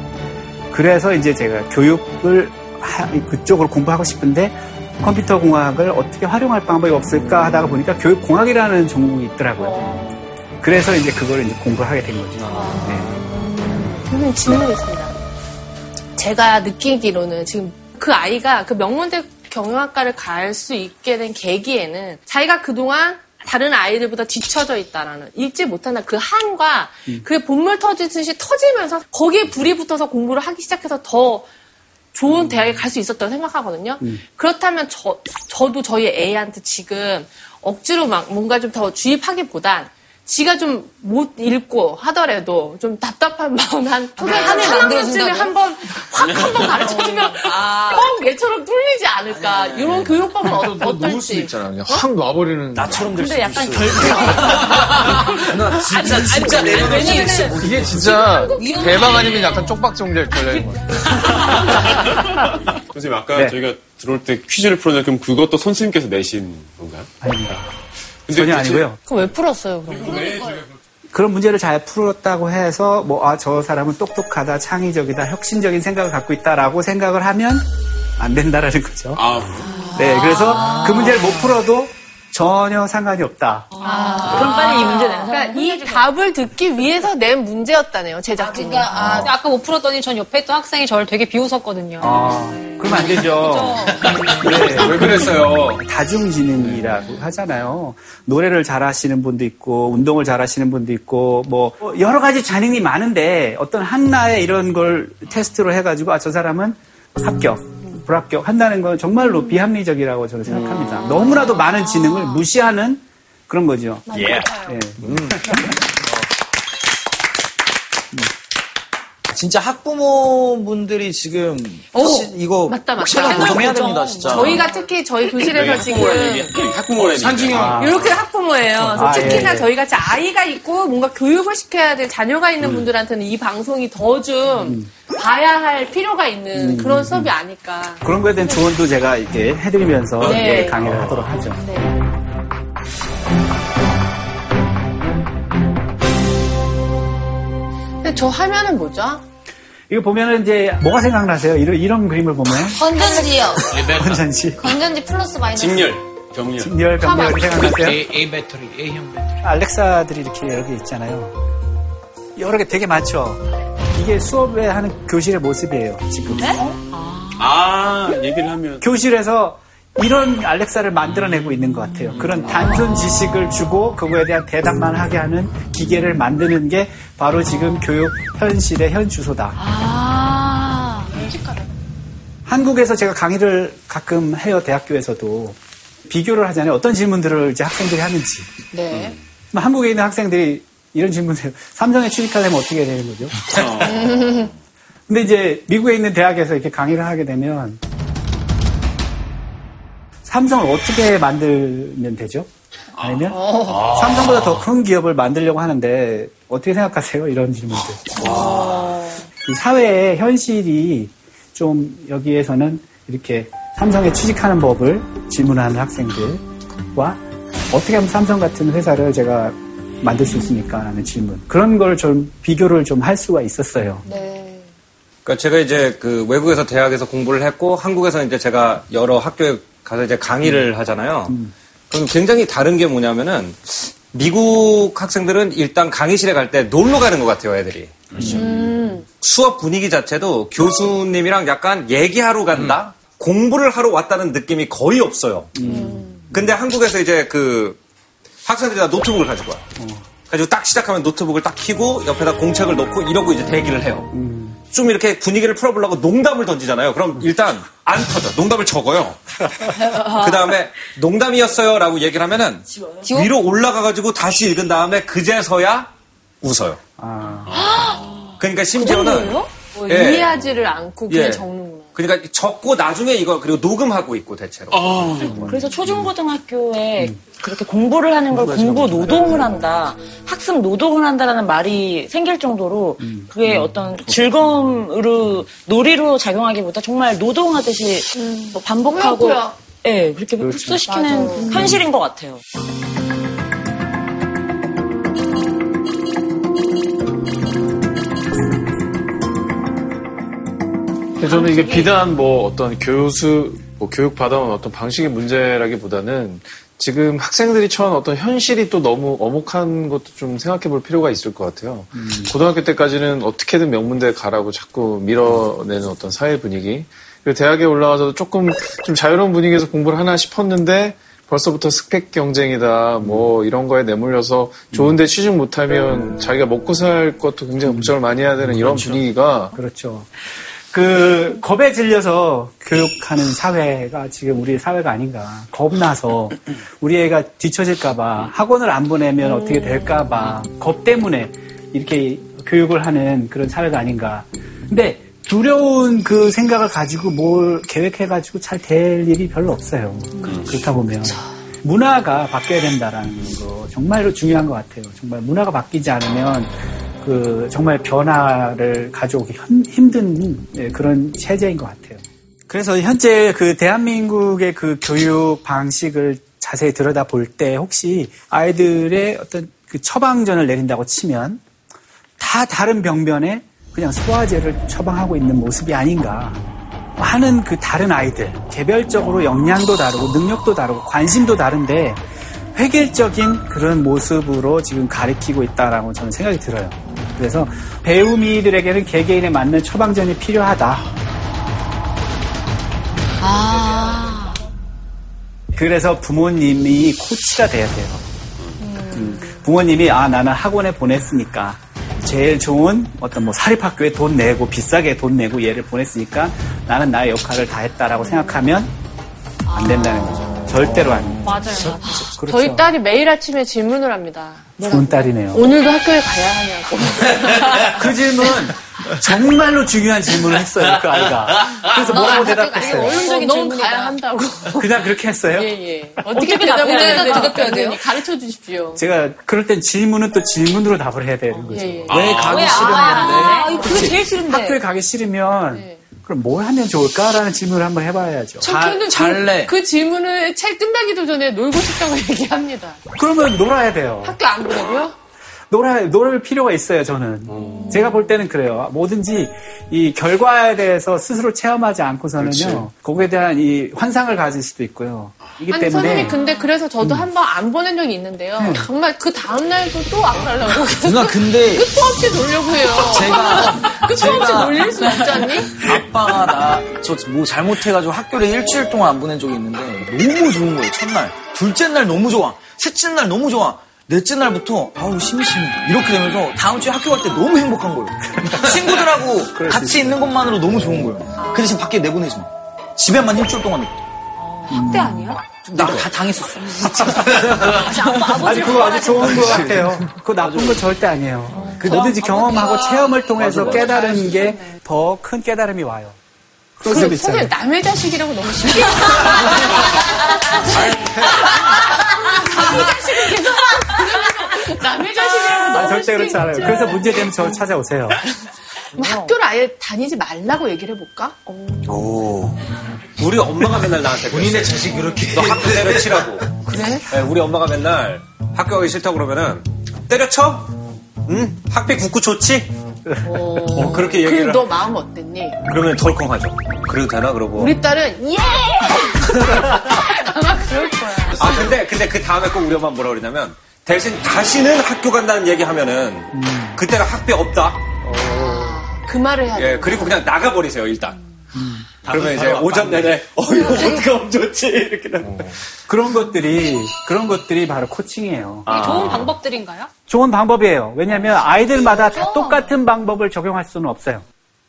그래서 이제 제가 교육을 하- 그쪽으로 공부하고 싶은데 컴퓨터 공학을 어떻게 활용할 방법이 없을까 하다가 보니까 교육 공학이라는 종목이 있더라고요. 그래서 이제 그걸 이제 공부를 하게 된 거죠. 네.
선생님 질문 있습니다. 제가 느끼기로는 지금 그 아이가 그 명문대 경영학과를 갈 수 있게 된 계기에는 자기가 그동안 다른 아이들보다 뒤처져 있다라는 읽지 못한다 그 한과 그게 본물 터지듯이 터지면서 거기에 불이 붙어서 공부를 하기 시작해서 더 좋은 대학에 갈 수 있었다고 생각하거든요. 그렇다면 저, 저도 저희 애한테 지금 억지로 막 뭔가 좀 더 주입하기보단 지가 좀 못 읽고 하더라도 좀 답답한 마음 한 초등학교
한해
3학년쯤에
만들어준다고요?
한번 확 한 번 가르쳐주면 뻥 얘처럼 뚫리지 않을까. 이런 교육법은 어,
놓을 수
어떨지.
있잖아. 그냥 확 놔버리는.
나처럼 될
근데
수도
약간
있어. 결나 진짜 진짜 내 눈에 진짜 못
이게 진짜 대박 아니면 약간 쪽박정제 걸려있는 거야.
선생님, 아까
네.
저희가 들어올 때 퀴즈를 풀었는데 그럼 그것도 선생님께서 내신 건가요?
아닙니다.
근데
전혀 아니고요.
그럼 왜 풀었어요, 그럼?
그런 문제를 잘 풀었다고 해서 뭐 아 저 사람은 똑똑하다, 창의적이다, 혁신적인 생각을 갖고 있다라고 생각을 하면 안 된다라는 거죠.
아,
네, 그래서 그 문제를 못 풀어도 전혀 상관이 없다.
그럼 빨리 이 문제 내는
그러니까. 이 답을 듣기 위해서 낸 문제였다네요, 제작진이.
그러니까, 아, 아까 못 풀었더니 전 옆에 있던 학생이 저를 되게 비웃었거든요.
아, 그러면 안 되죠. 네,
왜 그랬어요?
다중지능이라고 하잖아요. 노래를 잘하시는 분도 있고, 운동을 잘하시는 분도 있고, 뭐 여러 가지 재능이 많은데 어떤 하나의 이런 걸 테스트로 해가지고 아 저 사람은 합격, 불합격 한다는 건 정말로 비합리적이라고 저는 생각합니다. 너무나도 많은 지능을 무시하는 그런 거죠. 예.
진짜 학부모분들이 지금 시- 이거
맞다, 맞다.
고정해야 됩니다, 진짜.
저희가 특히 저희 교실에서 지금
학부모래.
산중형.
이렇게 학부모예요.
아,
특히나
예, 예.
저희 같이 아이가 있고 뭔가 교육을 시켜야 될 자녀가 있는
음.
분들한테는 이 방송이 더좀 봐야 할 필요가 있는
음,
그런 수업이 아닐까.
그런 거에 대한 조언도 제가 이렇게 해드리면서
네.
예, 강의를 하도록 하죠.
근데 저 화면은 뭐죠?
이거 보면은 이제 뭐가 생각나세요? 이런, 이런 그림을 보면
건전지요.
건전지,
건전지 플러스 마이너스.
직렬, 병렬.
직렬, 병렬 생각나세요?
A, A 배터리, A형 배터리.
알렉사들이 이렇게 여러 개 있잖아요. 여러 개 되게 많죠. 이게 수업에 하는 교실의 모습이에요. 지금
아, 얘기를 하면.
교실에서 이런 알렉사를 만들어내고 있는 것 같아요. 그런 단순 지식을 주고 그거에 대한 대답만 하게 하는 기계를 만드는 게 바로 지금 교육 현실의 현 주소다.
아.
한국에서 제가 강의를 가끔 해요, 대학교에서도. 비교를 하잖아요. 어떤 질문들을 이제 학생들이 하는지.
네.
그럼 한국에 있는 학생들이 이런 질문을 해요. 삼성에 취직하려면 어떻게 해야 되는 거죠? 근데 이제 미국에 있는 대학에서 이렇게 강의를 하게 되면 삼성을 어떻게 만들면 되죠? 아니면 삼성보다 더 큰 기업을 만들려고 하는데 어떻게 생각하세요? 이런 질문들. 이 사회의 현실이 좀 여기에서는 이렇게 삼성에 취직하는 법을 질문하는 학생들과 어떻게 하면 삼성 같은 회사를 제가 만들 수 있습니까? 라는 질문. 그런 걸 좀 비교를 좀 할 수가 있었어요.
네.
그러니까 제가 이제 그 외국에서 대학에서 공부를 했고 한국에서 이제 제가 여러 학교에 가서 이제 강의를 하잖아요. 그럼 굉장히 다른 게 뭐냐면은 미국 학생들은 일단 강의실에 갈 때 놀러 가는 것 같아요, 애들이. 수업 분위기 자체도 교수님이랑 약간 얘기하러 간다? 공부를 하러 왔다는 느낌이 거의 없어요. 근데 한국에서 이제 그 학생들이 다 노트북을 가지고 와요. 가지고 딱 시작하면 노트북을 딱 켜고 옆에다 공책을 놓고 이러고 이제 대기를 해요. 좀 이렇게 분위기를 풀어보려고 농담을 던지잖아요. 그럼 일단 안 터져. 농담을 적어요. 그 다음에 농담이었어요 라고 얘기를 하면은 위로 올라가가지고 다시 읽은 다음에 그제서야 웃어요.
아,
그러니까 심지어는
뭐
예.
이해하지를 않고 그냥
예.
적는구나.
그러니까 적고 나중에 이거 그리고 녹음하고 있고 대체로.
그래서 초중고등학교에 그렇게 공부를 하는 걸 공부 노동을 한다, 학습 노동을 한다라는 말이 생길 정도로 그게 어떤 즐거움으로 놀이로 작용하기보다 정말 노동하듯이 뭐 반복하고. 예, 그렇게 흡수시키는 현실인 것 같아요.
저는 이게 비단 뭐 어떤 교수, 뭐 교육 받아온 어떤 방식의 문제라기보다는 지금 학생들이 처한 어떤 현실이 또 너무 어목한 것도 좀 생각해 볼 필요가 있을 것 같아요. 고등학교 때까지는 어떻게든 명문대 가라고 자꾸 밀어내는 어떤 사회 분위기. 그리고 대학에 올라가서도 조금 좀 자유로운 분위기에서 공부를 하나 싶었는데 벌써부터 스펙 경쟁이다, 뭐 이런 거에 내몰려서 좋은데 취직 못하면 자기가 먹고 살 것도 굉장히 걱정을 많이 해야 되는 이런 분위기가
그렇죠. 그 겁에 질려서 교육하는 사회가 지금 우리 사회가 아닌가. 겁나서 우리 애가 뒤처질까봐 학원을 안 보내면 어떻게 될까봐 겁 때문에 이렇게 교육을 하는 그런 사회가 아닌가. 근데 두려운 그 생각을 가지고 뭘 계획해가지고 잘 될 일이 별로 없어요. 그렇다 보면. 문화가 바뀌어야 된다라는 거 정말로 중요한 것 같아요. 정말 문화가 바뀌지 않으면 그 정말 변화를 가져오기 힘- 힘든 예, 그런 체제인 것 같아요. 그래서 현재 그 대한민국의 그 교육 방식을 자세히 들여다 볼 때 혹시 아이들의 어떤 그 처방전을 내린다고 치면 다 다른 병변에 그냥 소화제를 처방하고 있는 모습이 아닌가 하는 그 다른 아이들 개별적으로 역량도 다르고 능력도 다르고 관심도 다른데 획일적인 그런 모습으로 지금 가리키고 있다라고 저는 생각이 들어요. 그래서 배우미들에게는 개개인에 맞는 처방전이 필요하다.
아.
그래서 부모님이 코치가 돼야 돼요. 음, 부모님이 아 나는 학원에 보냈으니까 제일 좋은 어떤 뭐 사립학교에 돈 내고 비싸게 돈 내고 얘를 보냈으니까 나는 나의 역할을 다 했다라고 생각하면 안 된다는 거죠. 절대로 아닙니다.
맞아요.
그렇죠.
저희 딸이 매일 아침에 질문을 합니다.
좋은 딸이네요.
오늘도 학교에 가야 하냐고.
그 질문 정말로 중요한 질문을 했어요 그 아이가. 그래서 뭐라고 대답했어요?
원론적인 너무 가야 한다고.
그냥 그렇게 했어요?
예, 예. 어떻게 해야
대답해야 돼요?
가르쳐 주십시오.
제가 그럴 땐 질문은 또 질문으로 답을 해야 되는 거죠.
예, 예.
왜 가기 싫은데?
아, 이거 그게 제일 싫은데.
학교에 가기 싫으면
네.
그럼 뭘 하면 좋을까라는 질문을 한번 해봐야죠.
저는
잘래.
그, 그 질문을 책 끝나기도 전에 놀고 싶다고 얘기합니다.
그러면 놀아야 돼요.
학교 안 보내고요?
놀아 놀 필요가 있어요. 저는 제가 볼 때는 그래요. 뭐든지 이 결과에 대해서 스스로 체험하지 않고서는요. 거기에 대한 이 환상을 가질 수도 있고요. 이기
아니
때문에
선생님 근데 그래서 저도 한번 안 보낸 적이 있는데요. 정말 그 다음 날도 또 안 가려고
누나 근데
끝도 없이 놀려고 해요.
제가
끝도 없이
제가
놀릴 수 있지 않니?
아빠가 나 저 뭐 잘못해가지고 학교를 일주일 동안 안 보낸 적이 있는데 너무 좋은 거예요 첫날 둘째 날 너무 좋아 셋째 날 너무 좋아 넷째 날부터 아우 심심해. 이렇게 되면서 다음 주에 학교 갈 때 너무 행복한 거예요. 친구들하고 같이 있는 것만으로 너무 좋은 거예요. 그 대신 밖에 내보내지 마. 집에만 일주일 동안 있고.
학대 아니야?
나 다 당했었어.
아니 그거 아주 좋은 것 같아요. 그거 나쁜 거 절대 아니에요. 뭐든지 경험하고 체험을 통해서 깨달은 게 더 큰 깨달음이 와요.
그. 선생님 남의 자식이라고 너무 쉽게
아, 절대 그렇지 않아요. 그래서 문제되면 저 찾아오세요.
그럼 학교를 아예 다니지 말라고 얘기를 해볼까?
우리 엄마가 맨날 나한테
본인의 자식 그렇게
너 학교 때려치라고.
그래?
네, 우리 엄마가 맨날 학교 가기 싫다고 그러면은 때려쳐? 응? 학비 굳고 좋지? 어, 그렇게 얘기를
그너 마음 어땠니?
그러면 덜컹하죠. 그래도 되나 그러고.
우리 딸은 예! 아마 그럴 거야.
아 근데 근데 그 다음에 꼭 우리 엄마 뭐라 그러냐면 대신 다시는 학교 간다는 얘기 하면은 그때가 학비 없다.
그 말을 해야 돼.
예 그리고 그냥 나가 버리세요 일단. 그러면 이제 오전 내내 어 이거 어떻게 하면 좋지 이렇게 되는.
그런 것들이 그런 것들이 바로 코칭이에요.
이게 좋은 방법들인가요?
좋은 방법이에요. 왜냐하면 아이들마다 다 똑같은 방법을 적용할 수는 없어요.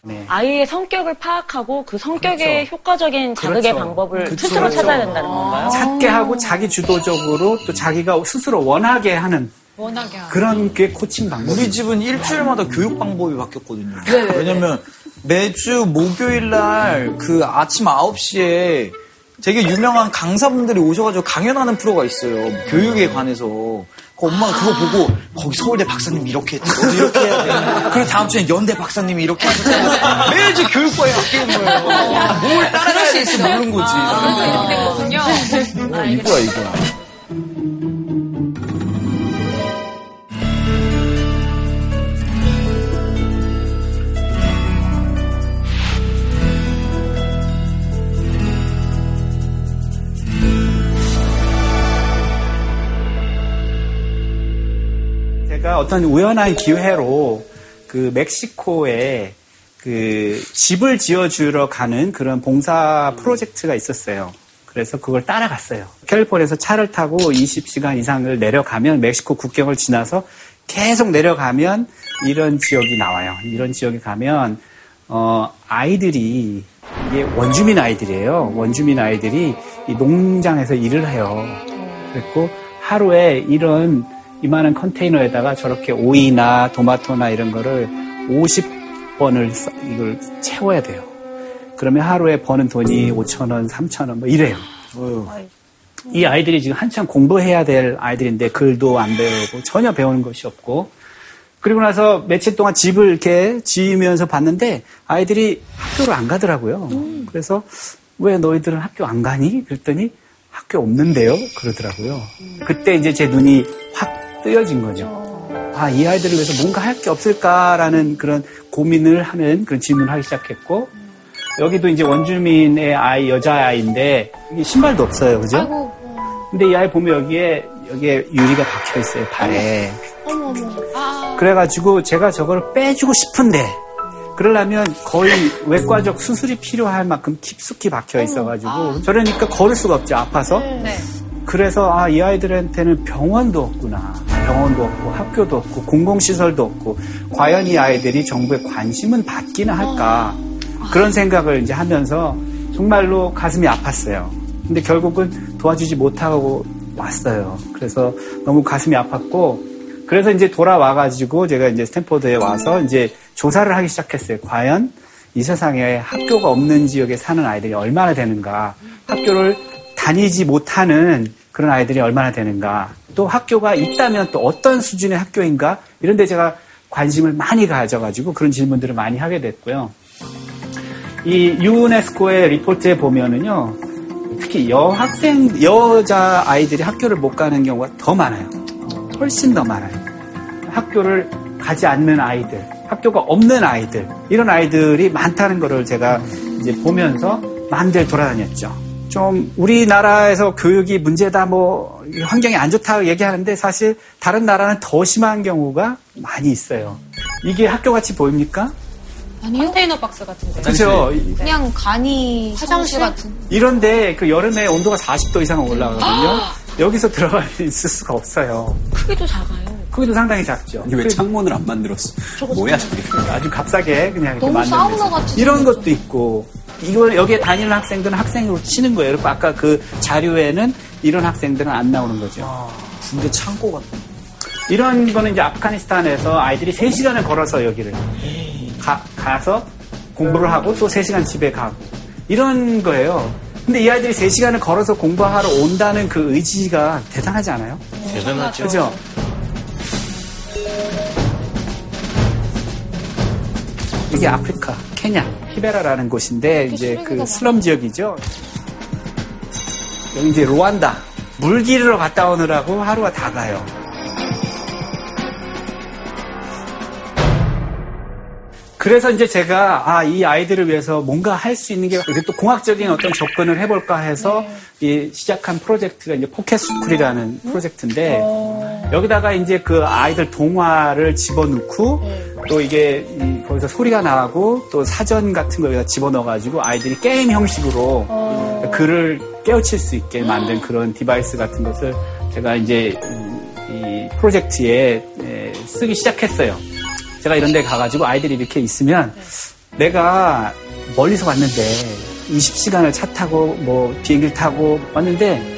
네.
아이의 성격을 파악하고 그 성격의 효과적인 자극의
그렇죠.
방법을
그렇죠.
스스로 찾아야 된다는 건가요?
찾게 하고 자기 주도적으로 또 자기가 스스로 원하게 하는
원하게.
그런 게 코칭 방법이에요.
우리 집은 일주일마다 교육 방법이 바뀌었거든요. 왜냐면 매주 목요일 날 그 아침 9시에 되게 유명한 강사분들이 오셔가지고 강연하는 프로가 있어요. 교육에 관해서. 그 엄마가 그거 보고 거기 서울대 박사님 이렇게. 너도 이렇게 해야 돼. 그리고 다음 주엔 연대 박사님이 이렇게 하셨다고 매주 교육과에 바뀌는 거예요. 뭘 따라가야 될지 모르는 거지.
그래서 이렇게 된 거군요.
어, 이거야, 이거.
제가 어떤 우연한 기회로 그 멕시코에 그 집을 지어주러 가는 그런 봉사 프로젝트가 있었어요. 그래서 그걸 따라갔어요. 캘리포니아에서 차를 타고 20시간 이상을 내려가면 멕시코 국경을 지나서 계속 내려가면 이런 지역이 나와요. 이런 지역에 가면 어, 아이들이 이게 원주민 아이들이에요. 원주민 아이들이 이 농장에서 일을 해요. 그리고 하루에 이런 이만한 컨테이너에다가 저렇게 오이나 토마토나 이런 거를 50번을 이걸 채워야 돼요. 그러면 하루에 버는 돈이 5천 원, 3천 원 뭐 이래요. 이 아이들이 지금 한참 공부해야 될 아이들인데 글도 안 배우고 전혀 배우는 것이 없고 그리고 나서 며칠 동안 집을 이렇게 지으면서 봤는데 아이들이 학교를 안 가더라고요. 그래서 왜 너희들은 학교 안 가니? 그랬더니 학교 없는데요? 그러더라고요. 그때 이제 제 눈이 확 뜨여진 거죠. 아, 이 아이들을 위해서 뭔가 할 게 없을까라는 그런 고민을 하는 그런 질문을 하기 시작했고, 여기도 이제 원주민의 아이, 여자아이인데, 신발도 없어요. 그죠? 근데 이 아이 보면 여기에, 여기에 유리가 박혀 있어요, 발에.
어머, 어머. 아.
그래가지고 제가 저걸 빼주고 싶은데, 그러려면 거의 외과적 수술이 필요할 만큼 깊숙이 박혀 있어가지고, 저러니까 걸을 수가 없죠, 아파서.
네.
그래서 아, 이 아이들한테는 병원도 없구나. 병원도 없고 학교도 없고 공공시설도 없고 과연 이 아이들이 정부의 관심은 받기는 할까 그런 생각을 이제 하면서 정말로 가슴이 아팠어요. 근데 결국은 도와주지 못하고 왔어요. 그래서 너무 가슴이 아팠고 그래서 이제 돌아와가지고 제가 이제 스탠포드에 와서 이제 조사를 하기 시작했어요. 과연 이 세상에 학교가 없는 지역에 사는 아이들이 얼마나 되는가. 학교를 다니지 못하는 그런 아이들이 얼마나 되는가. 또 학교가 있다면 또 어떤 수준의 학교인가. 이런 데 제가 관심을 많이 가져가지고 그런 질문들을 많이 하게 됐고요. 이 유네스코의 리포트에 보면은요. 특히 여학생, 여자 아이들이 학교를 못 가는 경우가 더 많아요. 훨씬 더 많아요. 학교를 가지 않는 아이들, 학교가 없는 아이들, 이런 아이들이 많다는 것을 제가 이제 보면서 마음대로 돌아다녔죠. 좀 우리나라에서 교육이 문제다 뭐 환경이 안 좋다고 얘기하는데 사실 다른 나라는 더 심한 경우가 많이 있어요. 이게 학교 같이 보입니까?
아니요.
컨테이너 박스 같은데.
그렇죠.
그냥 간이 화장실 같은.
이런데 그 여름에 온도가 40도 이상 올라가거든요. 여기서 들어갈 수 있을 수가 없어요.
크기도 작아요.
크기도 상당히 작죠.
이게 왜 창문을 안 만들었어? 뭐야 저게?
아주 값싸게 그냥 이렇게
너무
만들면서
사우나 같이
이런 것도 있고 이거 여기에 다니는 학생들은 학생으로 치는 거예요. 그리고 아까 그 자료에는 이런 학생들은 안 나오는 거죠.
군대 창고 같은.
이런 거는 이제 아프가니스탄에서 아이들이 3시간을 걸어서 여기를 가, 가서 공부를 하고 또 3시간 집에 가고 이런 거예요. 근데 이 아이들이 3시간을 걸어서 공부하러 온다는 그 의지가 대단하지 않아요?
대단하죠.
그죠? 이게 아프리카, 케냐, 히베라라는 곳인데 이제 그 슬럼 지역이죠. 여기 이제 루안다. 물 기르러 갔다 오느라고 하루가 다 가요. 그래서 이제 제가 아, 이 아이들을 위해서 뭔가 할 수 있는 게 이렇게 또 공학적인 어떤 접근을 해볼까 해서 이 시작한 프로젝트가 이제 Pocket School이라는 프로젝트인데 여기다가 이제 그 아이들 동화를 집어넣고 또 이게 이 거기서 소리가 나고 또 사전 같은 거 여기다 집어넣어가지고 아이들이 게임 형식으로 글을 깨우칠 수 있게 만든 그런 device 같은 것을 제가 이제 이- 이 프로젝트에 에, 쓰기 시작했어요. 제가 이런 데 가가지고 아이들이 이렇게 있으면 내가 멀리서 왔는데 20시간을 차 타고 뭐 비행기를 타고 왔는데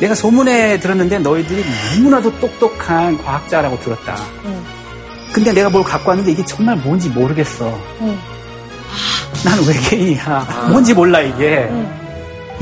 내가 소문에 들었는데 너희들이 너무나도 똑똑한 과학자라고 들었다. 근데 내가 뭘 갖고 왔는데 이게 정말 뭔지 모르겠어. 나는 외계인이야. 뭔지 몰라 이게.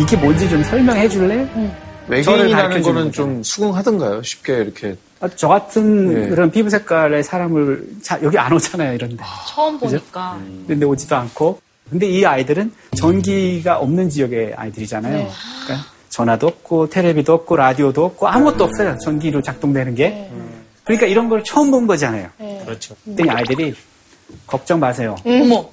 이게 뭔지 좀 설명해 줄래? 저를
외계인이라는
가르쳐주는
거는. 좀 수긍하던가요? 쉽게 이렇게
아, 저 같은
네.
그런 피부 색깔의 사람을 자, 여기 안 오잖아요, 이런데.
처음
그죠?
보니까.
근데 오지도 않고. 근데 이 아이들은 전기가 없는 지역의 아이들이잖아요.
네.
그러니까 전화도 없고, 텔레비도 없고, 라디오도 없고, 아무것도 없어요. 전기로 작동되는 게. 그러니까 이런 걸 처음 본 거잖아요.
그렇죠.
그랬더니 아이들이 걱정 마세요.
어머.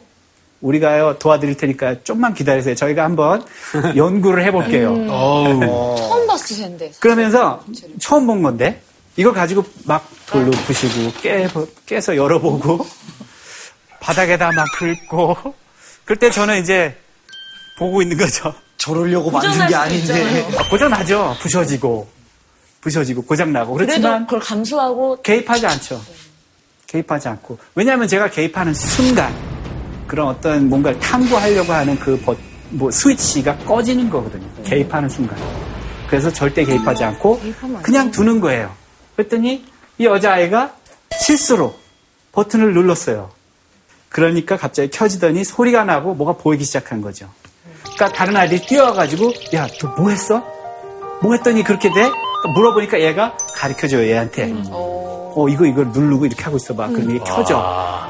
우리가요 도와드릴 테니까 좀만 기다리세요. 저희가 한번 연구를 해볼게요.
처음 봤을 텐데.
그러면서 처음 본 건데 이걸 가지고 막 돌로 부시고 깨, 깨서 열어보고 바닥에다 막 긁고 그때 저는 이제 보고 있는 거죠.
저러려고 만든 게 아닌데.
아, 고장나죠. 부셔지고 부셔지고 고장나고 그렇지만
그걸 감수하고
개입하지 않죠. 개입하지 않고. 왜냐하면 제가 개입하는 순간 그런 어떤 뭔가를 탐구하려고 하는 그 버, 뭐 스위치가 꺼지는 거거든요. 개입하는 순간. 그래서 절대 개입하지 않고 그냥 두는 거예요. 그랬더니 이 여자아이가 실수로 버튼을 눌렀어요. 그러니까 갑자기 켜지더니 소리가 나고 뭐가 보이기 시작한 거죠. 그러니까 다른 아이들이 뛰어와가지고 야, 너 뭐 했어? 뭐 했더니 그렇게 돼? 물어보니까 얘가 가르쳐줘요, 얘한테. 어, 이거, 이거 누르고 이렇게 하고 있어봐. 그럼 이게 켜져.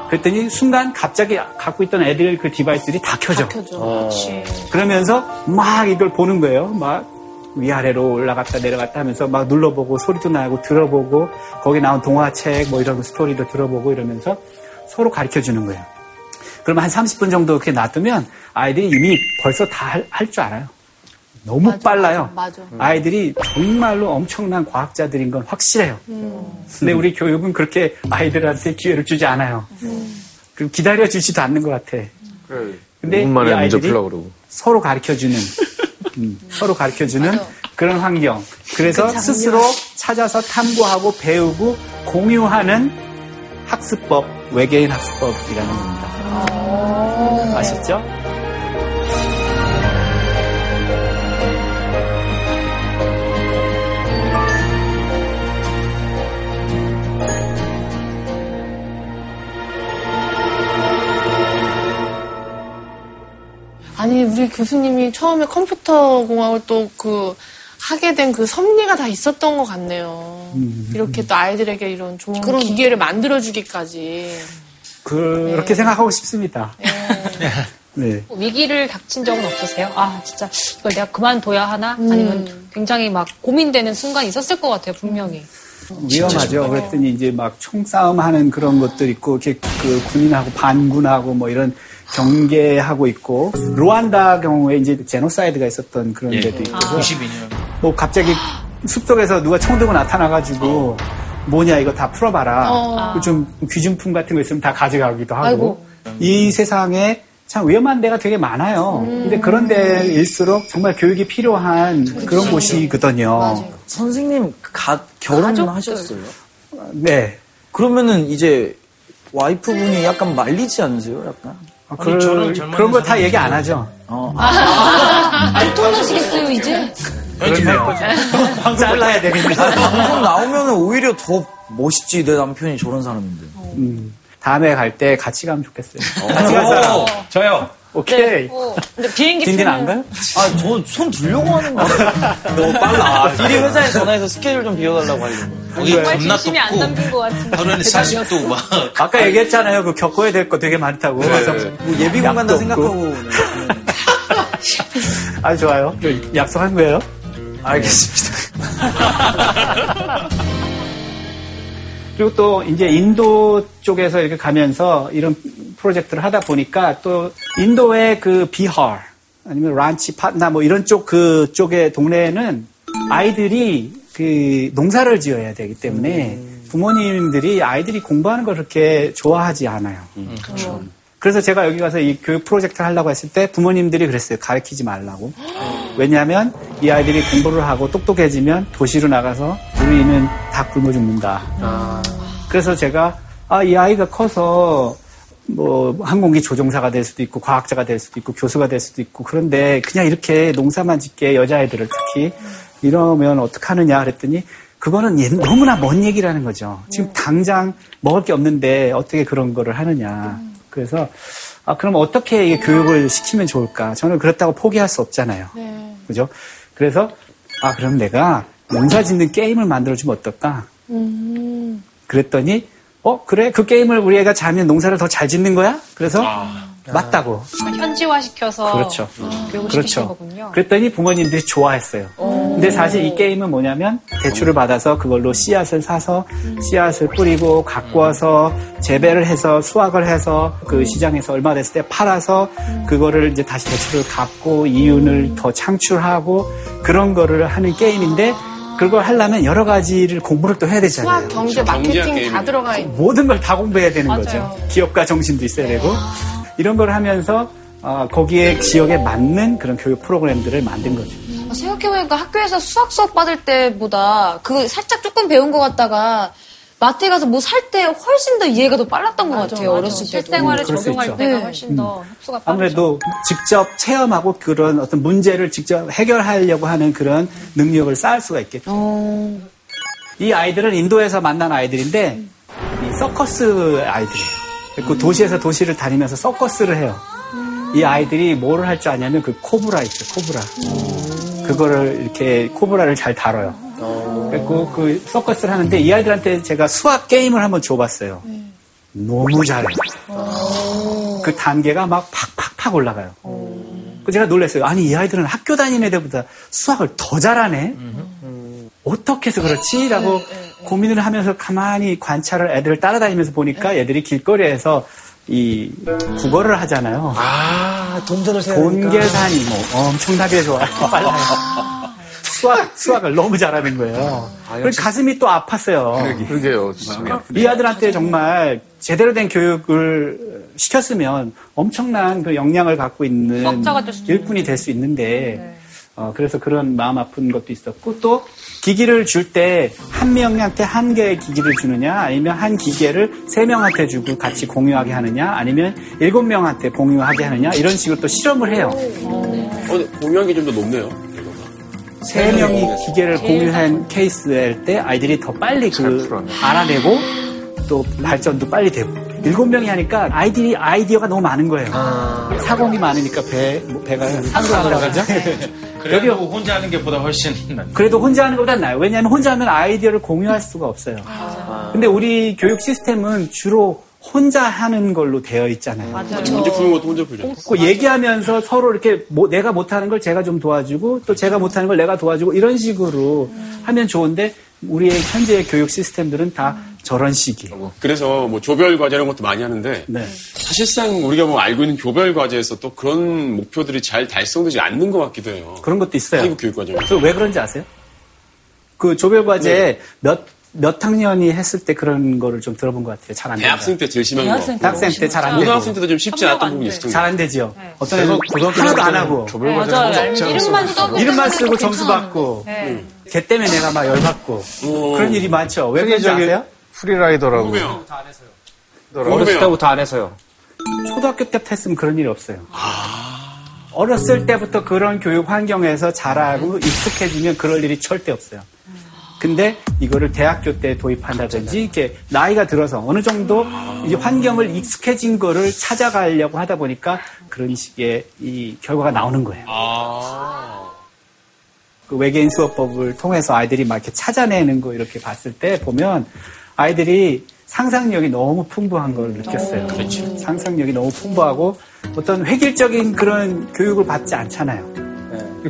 그랬더니 순간 갑자기 갖고 있던 애들 그 디바이스들이 다 켜져. 그러면서 막 이걸 보는 거예요. 막 위아래로 올라갔다 내려갔다 하면서 막 눌러보고 소리도 나고 들어보고 거기 나온 동화책 뭐 이런 스토리도 들어보고 이러면서 서로 가르쳐 주는 거예요. 그러면 한 30분 정도 그렇게 놔두면 아이들이 이미 벌써 다 할 줄 알아요. 너무 빨라요.
맞아.
아이들이 정말로 엄청난 과학자들인 건 확실해요. 근데 우리 교육은 그렇게 아이들한테 기회를 주지 않아요. 그리고 기다려 주지도 않는 것 같아. 근데
5분 만에
이 아이들이
풀려고 그러고.
서로 가르쳐주는 음, 서로 가르쳐주는 그런 환경. 그래서
그.
스스로 찾아서 탐구하고 배우고 공유하는 학습법, 외계인 학습법이라는 겁니다. 아셨죠?
아니 우리 교수님이 처음에 컴퓨터 공학을 또 그 하게 된 그 섭리가 다 있었던 것 같네요. 이렇게 또 아이들에게 이런 좋은 기계를 만들어 주기까지.
그렇게 생각하고 싶습니다. 네.
위기를 닥친 적은 없으세요? 아, 진짜 이걸 내가 그만둬야 하나? 아니면 굉장히 막 고민되는 순간이 있었을 것 같아요, 분명히.
위험하죠. 그랬더니 이제 막 총싸움 하는 그런 것들 있고, 이렇게 그 군인하고 반군하고 뭐 이런 경계하고 있고, 루안다 경우에 이제 제노사이드가 있었던 그런 데도 있고,
92년.
뭐 갑자기 숲속에서 누가 총 들고 나타나가지고, 뭐냐 이거 다 풀어봐라. 그좀 귀중품 같은 거 있으면 다 가져가기도 하고.
아이고.
이 세상에 참 위험한 데가 되게 많아요. 근데 그런 데일수록 정말 교육이 필요한 그런 곳이거든요.
선생님, 가, 결혼은 하셨어요?
네.
그러면은 이제 와이프분이 약간 말리지 않으세요? 약간?
어, 그, 그런 거 다 얘기 안 하죠.
어.
안 통하시겠어요, 이제?
그렇네요. 잘라야 되겠네.
방송 나오면은 오히려 더 멋있지, 내 남편이 저런 사람인데.
음, 다음에 갈 때 같이 가면 좋겠어요. 같이 갈 사람.
저요.
오케이.
근데 비행기
딘딘
표는
안 가요?
아, 저 손 들려고 하는 거 너무 빨라. 미리 회사에 전화해서 스케줄 좀 비워달라고 하려고.
정말
겁나
진심이 안 담긴 것 같은데.
하루에 40도 막
아까 얘기했잖아요. 그 겪어야 될 거 되게 많다고. 와서
뭐 예비군 간다 생각하고.
아주 좋아요. 저 약속한 거예요?
알겠습니다.
그리고 또 이제 인도 쪽에서 이렇게 가면서 이런 프로젝트를 하다 보니까 또 인도의 그 비할 아니면 란치 파트나 뭐 이런 쪽 그 쪽의 동네에는 아이들이 그 농사를 지어야 되기 때문에 부모님들이 아이들이 공부하는 걸 그렇게 좋아하지 않아요.
그렇죠.
그래서 제가 여기 가서 이 교육 프로젝트를 하려고 했을 때 부모님들이 그랬어요. 가르치지 말라고. 왜냐하면 이 아이들이 공부를 하고 똑똑해지면 도시로 나가서 우리는 다 굶어 죽는다. 그래서 제가 아, 이 아이가 커서 뭐 항공기 조종사가 될 수도 있고 과학자가 될 수도 있고 교수가 될 수도 있고 그런데 그냥 이렇게 농사만 짓게 여자아이들을 특히 이러면 어떡하느냐 그랬더니 그거는 옛- 너무나 먼 얘기라는 거죠. 지금 당장 먹을 게 없는데 어떻게 그런 거를 하느냐. 그래서 아, 그럼 어떻게 이게 교육을 시키면 좋을까? 저는 그렇다고 포기할 수 없잖아요. 그죠? 그래서 아, 그럼 내가 농사 짓는 게임을 만들어주면 어떨까? 그랬더니 어 그래 그 게임을 우리 애가 잘하면 농사를 더 잘 짓는 거야? 그래서 맞다고.
현지화 시켜서
그렇죠.
교육을 시키신
그렇죠.
거군요.
그랬더니 부모님들이 좋아했어요. 근데 사실 이 게임은 뭐냐면 대출을 받아서 그걸로 씨앗을 사서 씨앗을 뿌리고 갖고 와서 재배를 해서 수확을 해서 그 시장에서 얼마 됐을 때 팔아서 그거를 이제 다시 대출을 갚고 이윤을 더 창출하고 그런 거를 하는 게임인데 그걸 하려면 여러 가지를 공부를 또 해야 되잖아요.
수학, 경제, 마케팅 다 들어가 있는.
모든 걸 다 공부해야 되는
맞아요.
거죠. 기업가 정신도 있어야 되고 이런 걸 하면서 어, 거기에 지역에 맞는 그런 교육 프로그램들을 만든 거죠.
아, 생각해보니까 학교에서 수학 수업 받을 때보다 그 살짝 조금 배운 것 같다가 마트에 가서 뭐 살 때 훨씬 더 이해가 더 빨랐던 것 같아요. 어렸을 때.
음,
실생활에 적용할. 때가
네.
훨씬 더 흡수가 빠르죠.
아무래도 직접 체험하고 그런 어떤 문제를 직접 해결하려고 하는 그런 능력을 쌓을 수가 있겠죠. 이 아이들은 인도에서 만난 아이들인데 이 서커스 아이들이에요. 그 도시에서 도시를 다니면서 서커스를 해요. 이 아이들이 뭐를 할 줄 아냐면 그 코브라 있죠, 코브라. 그거를 이렇게 코브라를 잘 다뤄요. 그리고 그 서커스를 하는데 이 아이들한테 제가 수학 게임을 한번 줘봤어요. 너무 잘해요. 그 단계가 막 팍팍팍 올라가요. 그 제가 놀랐어요. 아니 이 아이들은 학교 다니는 애들보다 수학을 더 잘하네. 어떻게 해서 그렇지? 라고 고민을 하면서 가만히 관찰을 애들을 따라다니면서 보니까 애들이 길거리에서 이 국어를 하잖아요.
아, 동전을 세야
돈 계산이 뭐 엄청나게 좋아요. 빨라요. 수학, 수학을 너무 잘하는 거예요. 그래서 가슴이 또 아팠어요.
그러게요.
이 아들한테 정말 제대로 된 교육을 시켰으면 엄청난 그 역량을 갖고 있는 일꾼이 될 수 있는데 어, 그래서 그런 마음 아픈 것도 있었고 또 기기를 줄 때 한 명한테 한 개의 기기를 주느냐 아니면 한 기계를 세 명한테 주고 같이 공유하게 하느냐 아니면 일곱 명한테 공유하게 하느냐 이런 식으로 또 실험을 해요.
어, 공유하기 좀 더 높네요.
세 명이 기계를 공유한 케이스일 때 아이들이 더 빨리 그 알아내고 또 발전도 빨리 되고 일곱 명이 하니까 아이들이 아이디어가 너무 많은 거예요. 사공이 많으니까 배 뭐, 배가 상승한다고 하죠.
그래도 혼자 하는 게 보다 훨씬 낫
그래도 혼자 하는 것보다 나아요. 왜냐하면 혼자 하면 아이디어를 공유할 수가 없어요. 근데 우리 교육 시스템은 주로 혼자 하는 걸로 되어 있잖아요.
문제 푸는 것도 혼자 풀죠.
그 얘기하면서 서로 이렇게 뭐 내가 못하는 걸 제가 좀 도와주고 또 제가 못하는 걸 내가 도와주고 이런 식으로 하면 좋은데 우리의 현재의 교육 시스템들은 다 저런 식이에요.
그래서 뭐 조별 과제 이런 것도 많이 하는데
네.
사실상 우리가 뭐 알고 있는 교별 과제에서 또 그런 목표들이 잘 달성되지 않는 것 같기도 해요.
그런 것도 있어요.
한국 교육 과제.
그왜 그런지 아세요? 그 조별 과제 몇, 몇 학년이 했을 때 그런 거를 좀 들어본 것 같아요. 잘 안 돼요.
대학생 때 제일 심한 거.
대학생 때잘 안 되고.
고등학생 때도 좀 쉽지 않았던 부분이 있었던
잘안 되지요. 어떤 애는 하나도 안 하고.
조별 과제
맞아요. 이름만 써도
이름만 쓰고. 점수 받고.
네.
걔 때문에 내가 막 열받고. 그런 일이 많죠. 왜 그런지 아세요?
프리라이더라고.
어렸을 때부터 안 해서요.
초등학교 때부터 했으면 그런 일이 없어요. 어렸을 때부터 그런 교육 환경에서 자라고 익숙해지면 그럴 일이 절대 없어요. 근데 이거를 대학교 때 도입한다든지 이렇게 나이가 들어서 어느 정도 이 환경을 익숙해진 거를 찾아가려고 하다 보니까 그런 식의 이 결과가 나오는 거예요. 그 외계인 수업법을 통해서 아이들이 막 이렇게 찾아내는 거 이렇게 봤을 때 보면 아이들이 상상력이 너무 풍부한 걸 느꼈어요. 상상력이 너무 풍부하고 어떤 획일적인 그런 교육을 받지 않잖아요.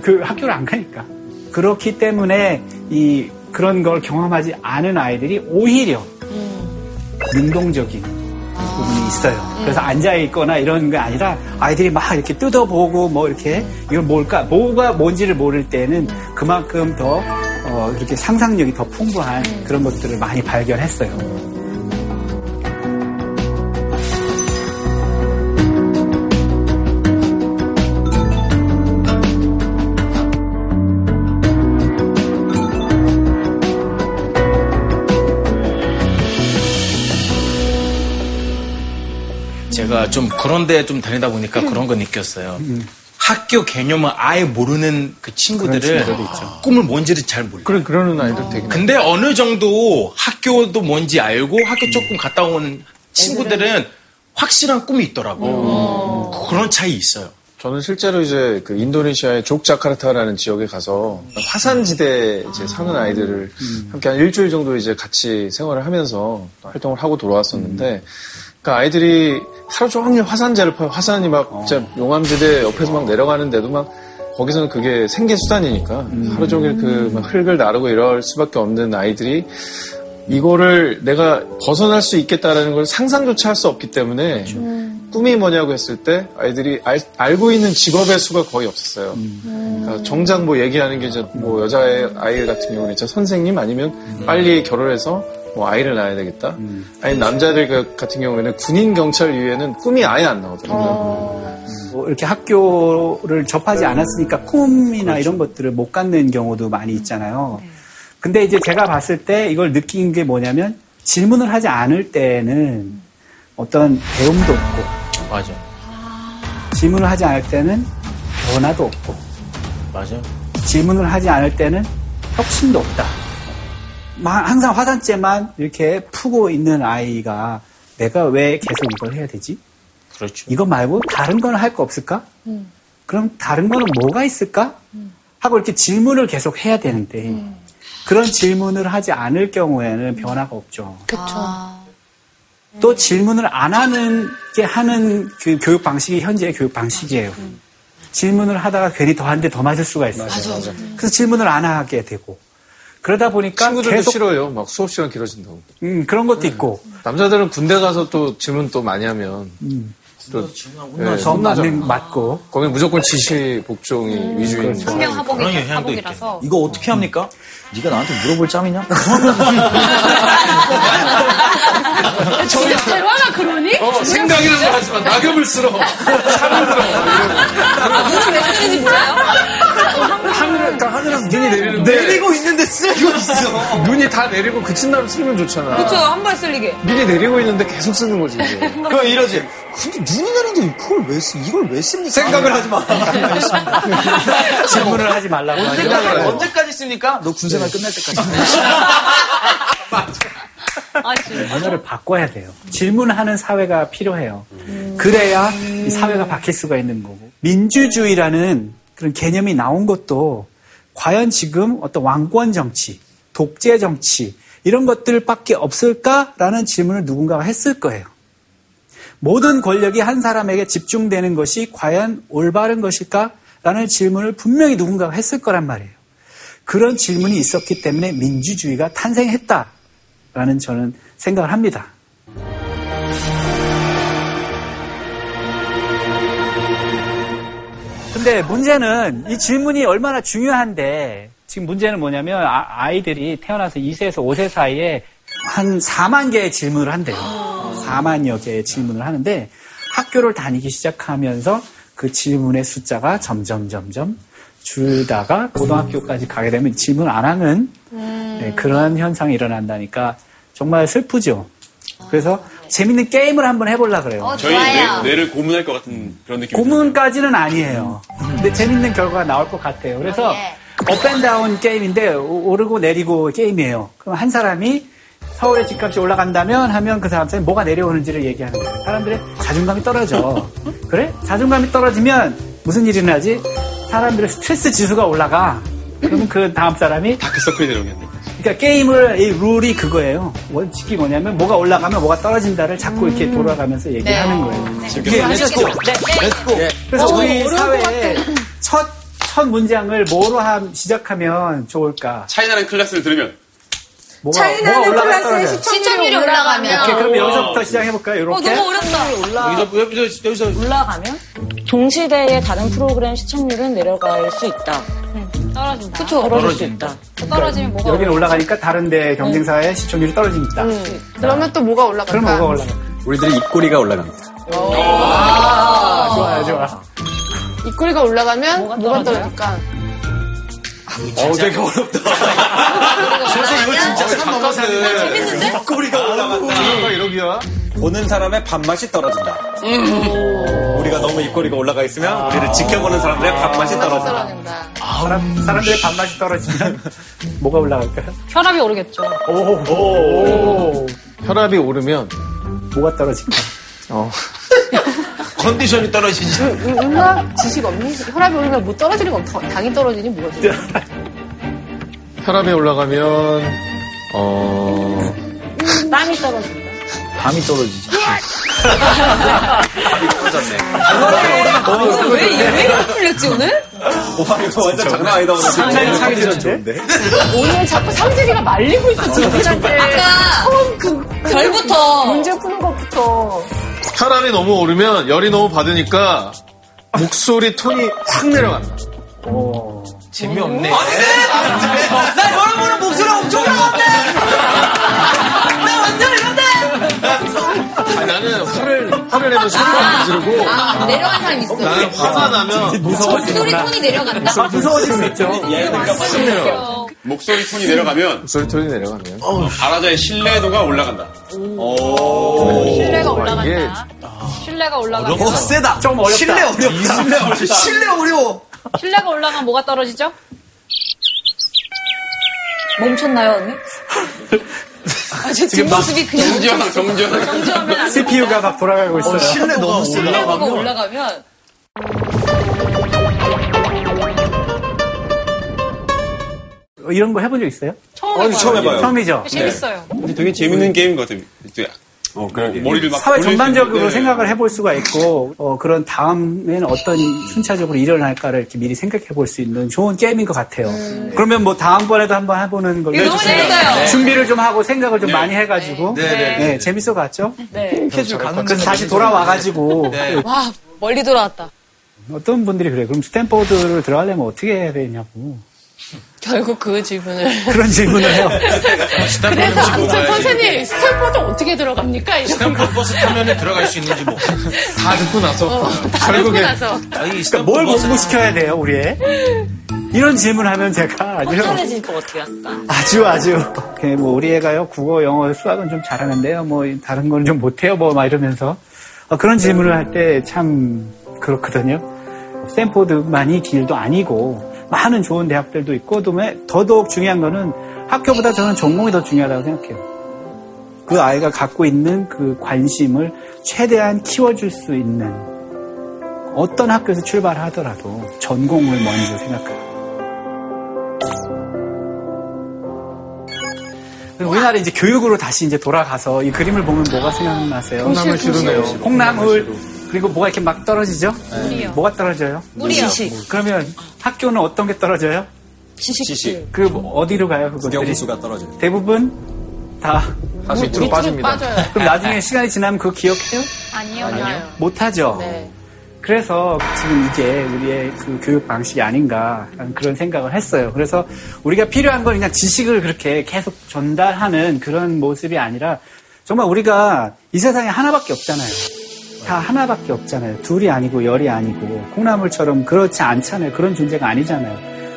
그 학교를 안 가니까. 그렇기 때문에 이 그런 걸 경험하지 않은 아이들이 오히려 능동적인 부분이 있어요. 그래서 앉아 있거나 이런 게 아니라 아이들이 막 이렇게 뜯어보고 뭐 이렇게 이건 뭘까? 뭐가 뭔지를 모를 때는 그만큼 더 어, 이렇게 상상력이 더 풍부한 그런 것들을 많이 발견했어요.
제가 좀 그런 데 좀 다니다 보니까 그런 거 느꼈어요. 학교 개념을 아예 모르는 그 친구들을. 꿈을 뭔지를 잘 몰라요.
그런 그러는 아이들 되게
근데 어느 정도 학교도 뭔지 알고 학교 조금 갔다 온 친구들은 확실한 꿈이 있더라고. 그런 차이 있어요.
저는 실제로 이제 그 인도네시아의 족자카르타라는 지역에 가서 화산지대에 이제 사는 아이들을 함께 한 일주일 정도 이제 같이 생활을 하면서 활동을 하고 돌아왔었는데 그 아이들이 하루 종일 화산재를 파요. 화산이 막 진짜 용암지대 옆에서 막 내려가는데도 막 거기서는 그게 생계 수단이니까 하루 종일 그막 흙을 나르고 이럴 수밖에 없는 아이들이 이거를 내가 벗어날 수 있겠다라는 걸 상상조차 할 수 없기 때문에 꿈이 뭐냐고 했을 때 아이들이 알, 고 있는 직업의 수가 거의 없었어요. 그러니까 정작 뭐 얘기하는 게 이제 뭐 여자의 아이 같은 경우는 진짜 선생님 아니면 빨리 결혼해서 뭐 아이를 낳아야 되겠다. 아니 남자들 그 같은 경우에는 군인 경찰 이외에는 꿈이 아예 안 나오더라고요.
뭐 이렇게 학교를 접하지 않았으니까 꿈이나 이런 것들을 못 갖는 경우도 많이 있잖아요. 근데 이제 제가 봤을 때 이걸 느낀 게 뭐냐면 질문을 하지 않을 때는 어떤 배움도 없고
맞아.
질문을 하지 않을 때는 변화도 없고
맞아.
질문을 하지 않을 때는 혁신도 없다. 마- 항상 화산재만 이렇게 푸고 있는 아이가 내가 왜 계속 이걸 해야 되지?
그렇죠.
이거 말고 다른 거는 할거 없을까? 그럼 다른 거는 뭐가 있을까? 하고 이렇게 질문을 계속 해야 되는데 그런 질문을 하지 않을 경우에는 변화가 없죠.
그쵸.
또 질문을 안 하는 게 하는 그 교육 방식이 현재의 교육 방식이에요. 질문을 하다가 괜히 더한데 더 맞을 수가 있어요.
맞아, 맞아.
그래서 질문을 안 하게 되고 그러다 보니까
친구들도
계속
싫어요. 막 수업 시간 길어진다고.
음, 그런 것도 있고
남자들은 군대 가서 또 질문 또 많이 하면 또 예,
더
혼나잖아.
맞는 맞고
거기 무조건 지시 복종이 위주인
그렇죠.
환경하복이
그런 영향도
하복이라서.
이거 어떻게 합니까? 네가 나한테 물어볼 짬이냐?
진짜 대화가 그러니?
어, 생각이라는 걸 하지만 낙엽을 쓸어. 차를 들어.
있어.
눈이 다 내리고 그친 다음 쓰면 좋잖아.
그쵸, 한 발 쓸리게.
눈이 내리고 있는데 계속 쓰는 거지. 이제.
그럼 이러지. 근데 눈이 내리는데 그걸 왜 쓰, 이걸 왜 씁니까?
생각을 하지 마.
질문을 하지 말라고.
언제까지, 언제까지 씁니까? 너 군생활 끝날 때까지.
언어를 바꿔야 돼요. 질문하는 사회가 필요해요. 그래야 이 사회가 바뀔 수가 있는 거고. 민주주의라는 그런 개념이 나온 것도 과연 지금 어떤 왕권 정치, 독재 정치, 이런 것들밖에 없을까라는 질문을 누군가가 했을 거예요. 모든 권력이 한 사람에게 집중되는 것이 과연 올바른 것일까라는 질문을 분명히 누군가가 했을 거란 말이에요. 그런 질문이 있었기 때문에 민주주의가 탄생했다라는 저는 생각을 합니다. 근데 문제는 이 질문이 얼마나 중요한데 지금 문제는 뭐냐면 아, 이들이 태어나서 2세에서 5세 사이에 한 4만 개의 질문을 한대요. 4만여 개의 질문을 하는데 학교를 다니기 시작하면서 그 질문의 숫자가 점점 점점 줄다가 고등학교까지 가게 되면 질문 안 하는 네, 그런 현상이 일어난다니까 정말 슬프죠. 그래서 재밌는 게임을 한번 해보려 그래요.
저희 뇌, 뇌를 고문할 것 같은 그런 느낌이
고문까지는 아니에요. 근데 재밌는 결과가 나올 것 같아요. 그래서 up and down 게임인데 오- 오르고 내리고 게임이에요. 그럼 한 사람이 서울의 집값이 올라간다면 하면 그 사람한테 뭐가 내려오는지를 얘기하는 거예요. 사람들의 자존감이 떨어져. 그래? 자존감이 떨어지면 무슨 일이 나지? 사람들의 스트레스 지수가 올라가. 그러면 그 다음 사람이
다크서클이 내려오겠네.
그러니까 게임을 이 룰이 그거예요. 원칙이 뭐냐면 뭐가 올라가면 뭐가 떨어진다를 자꾸 이렇게 돌아가면서 얘기하는 거예요. 이해하셨죠? 네. 그래서
어,
우리
어려울
사회에 첫, 첫 문장을 뭐로 함, 시작하면 좋을까?
차이나는 클래스를 들으면
뭐가, 뭐가 올라가 떨어져?
시청률이 올라가면.
오케이, 그럼 여기서부터 시작해볼까요? 이렇게?
어, 너무 어렵다.
여기서, 여기서, 여기서
올라가면 동시대의 다른 프로그램 시청률은 내려갈 수 있다.
떨어진다. 그쵸.
떨어질 수 있다.
떨어지면 뭐가
여기는 올라가니까 다른데 경쟁사의 시청률이 떨어집니다.
그러면 또 뭐가 올라갈까?
그럼 뭐가 올라가?
우리들의 입꼬리가 올라갑니다.
아, 좋아요, 좋아.
입꼬리가 올라가면 뭐가 떨어질까?
어, 되게 어렵다.
그래서
이거 진짜
잠깐만.
재밌는데?
꼬리가 올라간다.
이러기야.
보는 사람의 밥맛이 떨어진다. 우리가 너무 입꼬리가 올라가 있으면 우리를 지켜보는 사람들의 밥맛이 떨어진다.
떨어진다.
사람, 사람들의 밥맛이 떨어지면 뭐가 올라갈까요?
혈압이 오르겠죠.
오, 오, 오.
혈압이 오르면
뭐가 떨어질까?
어.
컨디션이 떨어지지.
음악 지식 없니? 혈압이 오르면 뭐 떨어지는 거 없- 당이 떨어지니 뭐가
혈압이 올라가면 어
땀이 떨어진다.
밤이 떨어지지.
오늘 왜, 왜 이렇게 풀렸지, 오늘?
와, 이거 완전 장난 아니다. 오늘.
상당히 창의적인데?
오늘 자꾸 상진이가 말리고 있어, 지민한테.
아까
처음 그,
별부터.
문제 푸는 것부터.
혈압이 너무 오르면 열이 너무 받으니까 목소리 톤이 확 내려간다.
재미없네.
나 여러분은 목소리 엄청 나왔네. 나 완전 이런데.
아니, 나는 화를 화를 내면 소리가 안 지르고
아, 내려간 사람 있어.
나는 화가 나면
목소리 톤이 내려간다?
무서워질 수 있죠.
목소리 톤이 내려가면
목소리 톤이 내려가면
발화자의 신뢰도가 올라간다.
신뢰가
와,
올라간다.
이게
신뢰가 올라가면.
어, 세다.
좀 어렵다.
신뢰 어렵다. 신뢰 어려워.
신뢰가 올라가면 뭐가 떨어지죠?
멈췄나요, 언니? 아, 제 뒷모습이 그냥
정지현, 정지현.
CPU가 막 돌아가고 있어요.
신뢰 너무.
신뢰도가 올라가면.
이런 거 해본 적 있어요?
처음
아니, 처음 해봐요.
처음이죠?
재밌어요.
근데 되게 재밌는 게임 같아요.
어, 그러게.
머리를 막
사회 전반적으로. 생각을 해볼 수가 있고 어, 그런 다음에는 어떤 순차적으로 일어날까를 이렇게 미리 생각해 볼 수 있는 좋은 게임인 것 같아요. 그러면 뭐 다음번에도 한번 해보는 걸로
이거 너무 재밌어요.
준비를 좀 하고 생각을 좀 많이 해가지고
네, 네,
네, 재밌어 갔죠?
네.
그래서 다시 돌아와가지고
네.
와, 멀리 돌아왔다.
어떤 분들이 그래요. 그럼 스탠포드를 들어가려면 어떻게 해야 되냐고
결국 그 질문을.
그런 질문을 해요.
그래서 아무튼 선생님, 스탠포드 어떻게 들어갑니까?
스탠퍼드 버스 타면 들어갈 수 있는지 뭐.
다 듣고 나서
다 듣고 나서.
그러니까 뭘 공부시켜야 돼요, 우리 애? 이런 질문하면 제가 아주
뻔뻔해질 것 같아요, 약간.
아주 아주 그뭐 우리 애가요 국어 영어 수학은 좀 잘하는데요 뭐 다른 건 좀 못해요 뭐 막 이러면서 어, 그런 질문을 할 때 참 그렇거든요 스탠포드만이 길도 아니고 많은 좋은 대학들도 있고 또 더더욱 중요한 거는 학교보다 저는 전공이 더 중요하다고 생각해요 그 아이가 갖고 있는 그 관심을 최대한 키워줄 수 있는 어떤 학교에서 출발하더라도 전공을 먼저 생각해요 우리나라 이제 교육으로 다시 이제 돌아가서 이 그림을 보면 뭐가 생각나세요?
콩나물 시루네요.
콩나물 그리고 뭐가 이렇게 막 떨어지죠?
물이요.
뭐가 떨어져요?
물이요.
그러면 학교는 어떤 게 떨어져요?
지식.
그 어디로 가요? 그것들이
국영수가 떨어져요.
대부분 다
다시 밑으로 빠집니다.
빠져요.
그럼 나중에 시간이 지나면 그거 기억해요?
아니요. 아니요.
못하죠.
네.
그래서 지금 이게 우리의 그 교육 방식이 아닌가 그런 생각을 했어요. 그래서 우리가 필요한 건 그냥 지식을 그렇게 계속 전달하는 그런 모습이 아니라 정말 우리가 이 세상에 하나밖에 없잖아요. 다 하나밖에 없잖아요. 둘이 아니고 열이 아니고 콩나물처럼 그렇지 않잖아요. 그런 존재가 아니잖아요.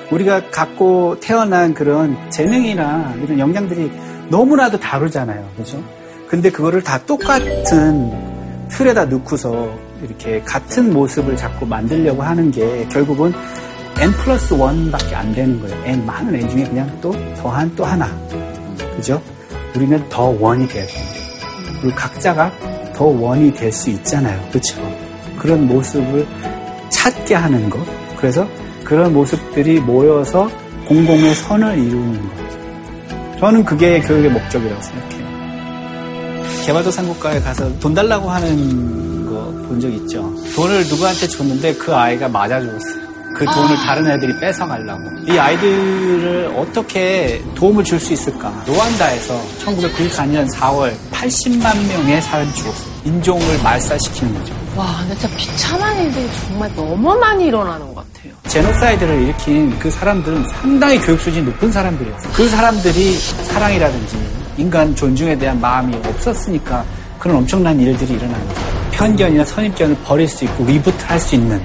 우리가 갖고 태어난 그런 재능이나 이런 역량들이 너무나도 다르잖아요. 그죠? 근데 그거를 다 똑같은 틀에다 넣고서 이렇게 같은 모습을 자꾸 만들려고 하는 게 결국은 n 플러스 1밖에 안 되는 거예요. n 많은 n 중에 그냥 또 더한 또 하나. 그죠? 우리는 더 원이 돼야 돼요. 그리고 각자가 더 원이 될 수 있잖아요. 그렇죠? 그런 모습을 찾게 하는 것. 그래서 그런 모습들이 모여서 공공의 선을 이루는 것. 저는 그게 교육의 목적이라고 생각해요. 개발도상국가에 가서 돈 달라고 하는 거 본 적 있죠. 돈을 누구한테 줬는데 그 아이가 맞아 죽었어요. 그 돈을 다른 애들이 뺏어가려고. 이 아이들을 어떻게 도움을 줄 수 있을까? 르완다에서 1994년 4월 80만 명의 사람이 죽었어요. 인종을 말살시키는 거죠.
와, 근데 진짜 비참한 일들이 정말 너무 많이 일어나는 것 같아요.
제노사이드를 일으킨 그 사람들은 상당히 교육 수준이 높은 사람들이었어요. 그 사람들이 사랑이라든지 인간 존중에 대한 마음이 없었으니까 그런 엄청난 일들이 일어나는 거죠. 편견이나 선입견을 버릴 수 있고 reboot 할 수 있는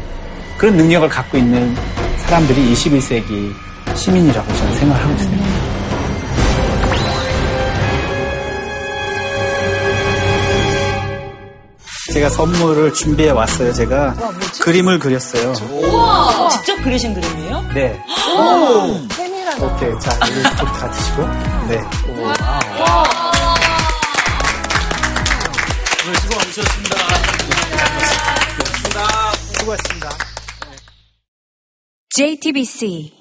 그런 능력을 갖고 있는 사람들이 21세기 시민이라고 저는 생각하고 있습니다. 제가 선물을 준비해 왔어요. 제가 그림을 그렸어요.
우와! 직접 그리신 그림이에요?
네.
팬이라다.
오케이. 자, 이거 좀 가지시고. 네.
수고하셨습니다.
수고하셨습니다.
JTBC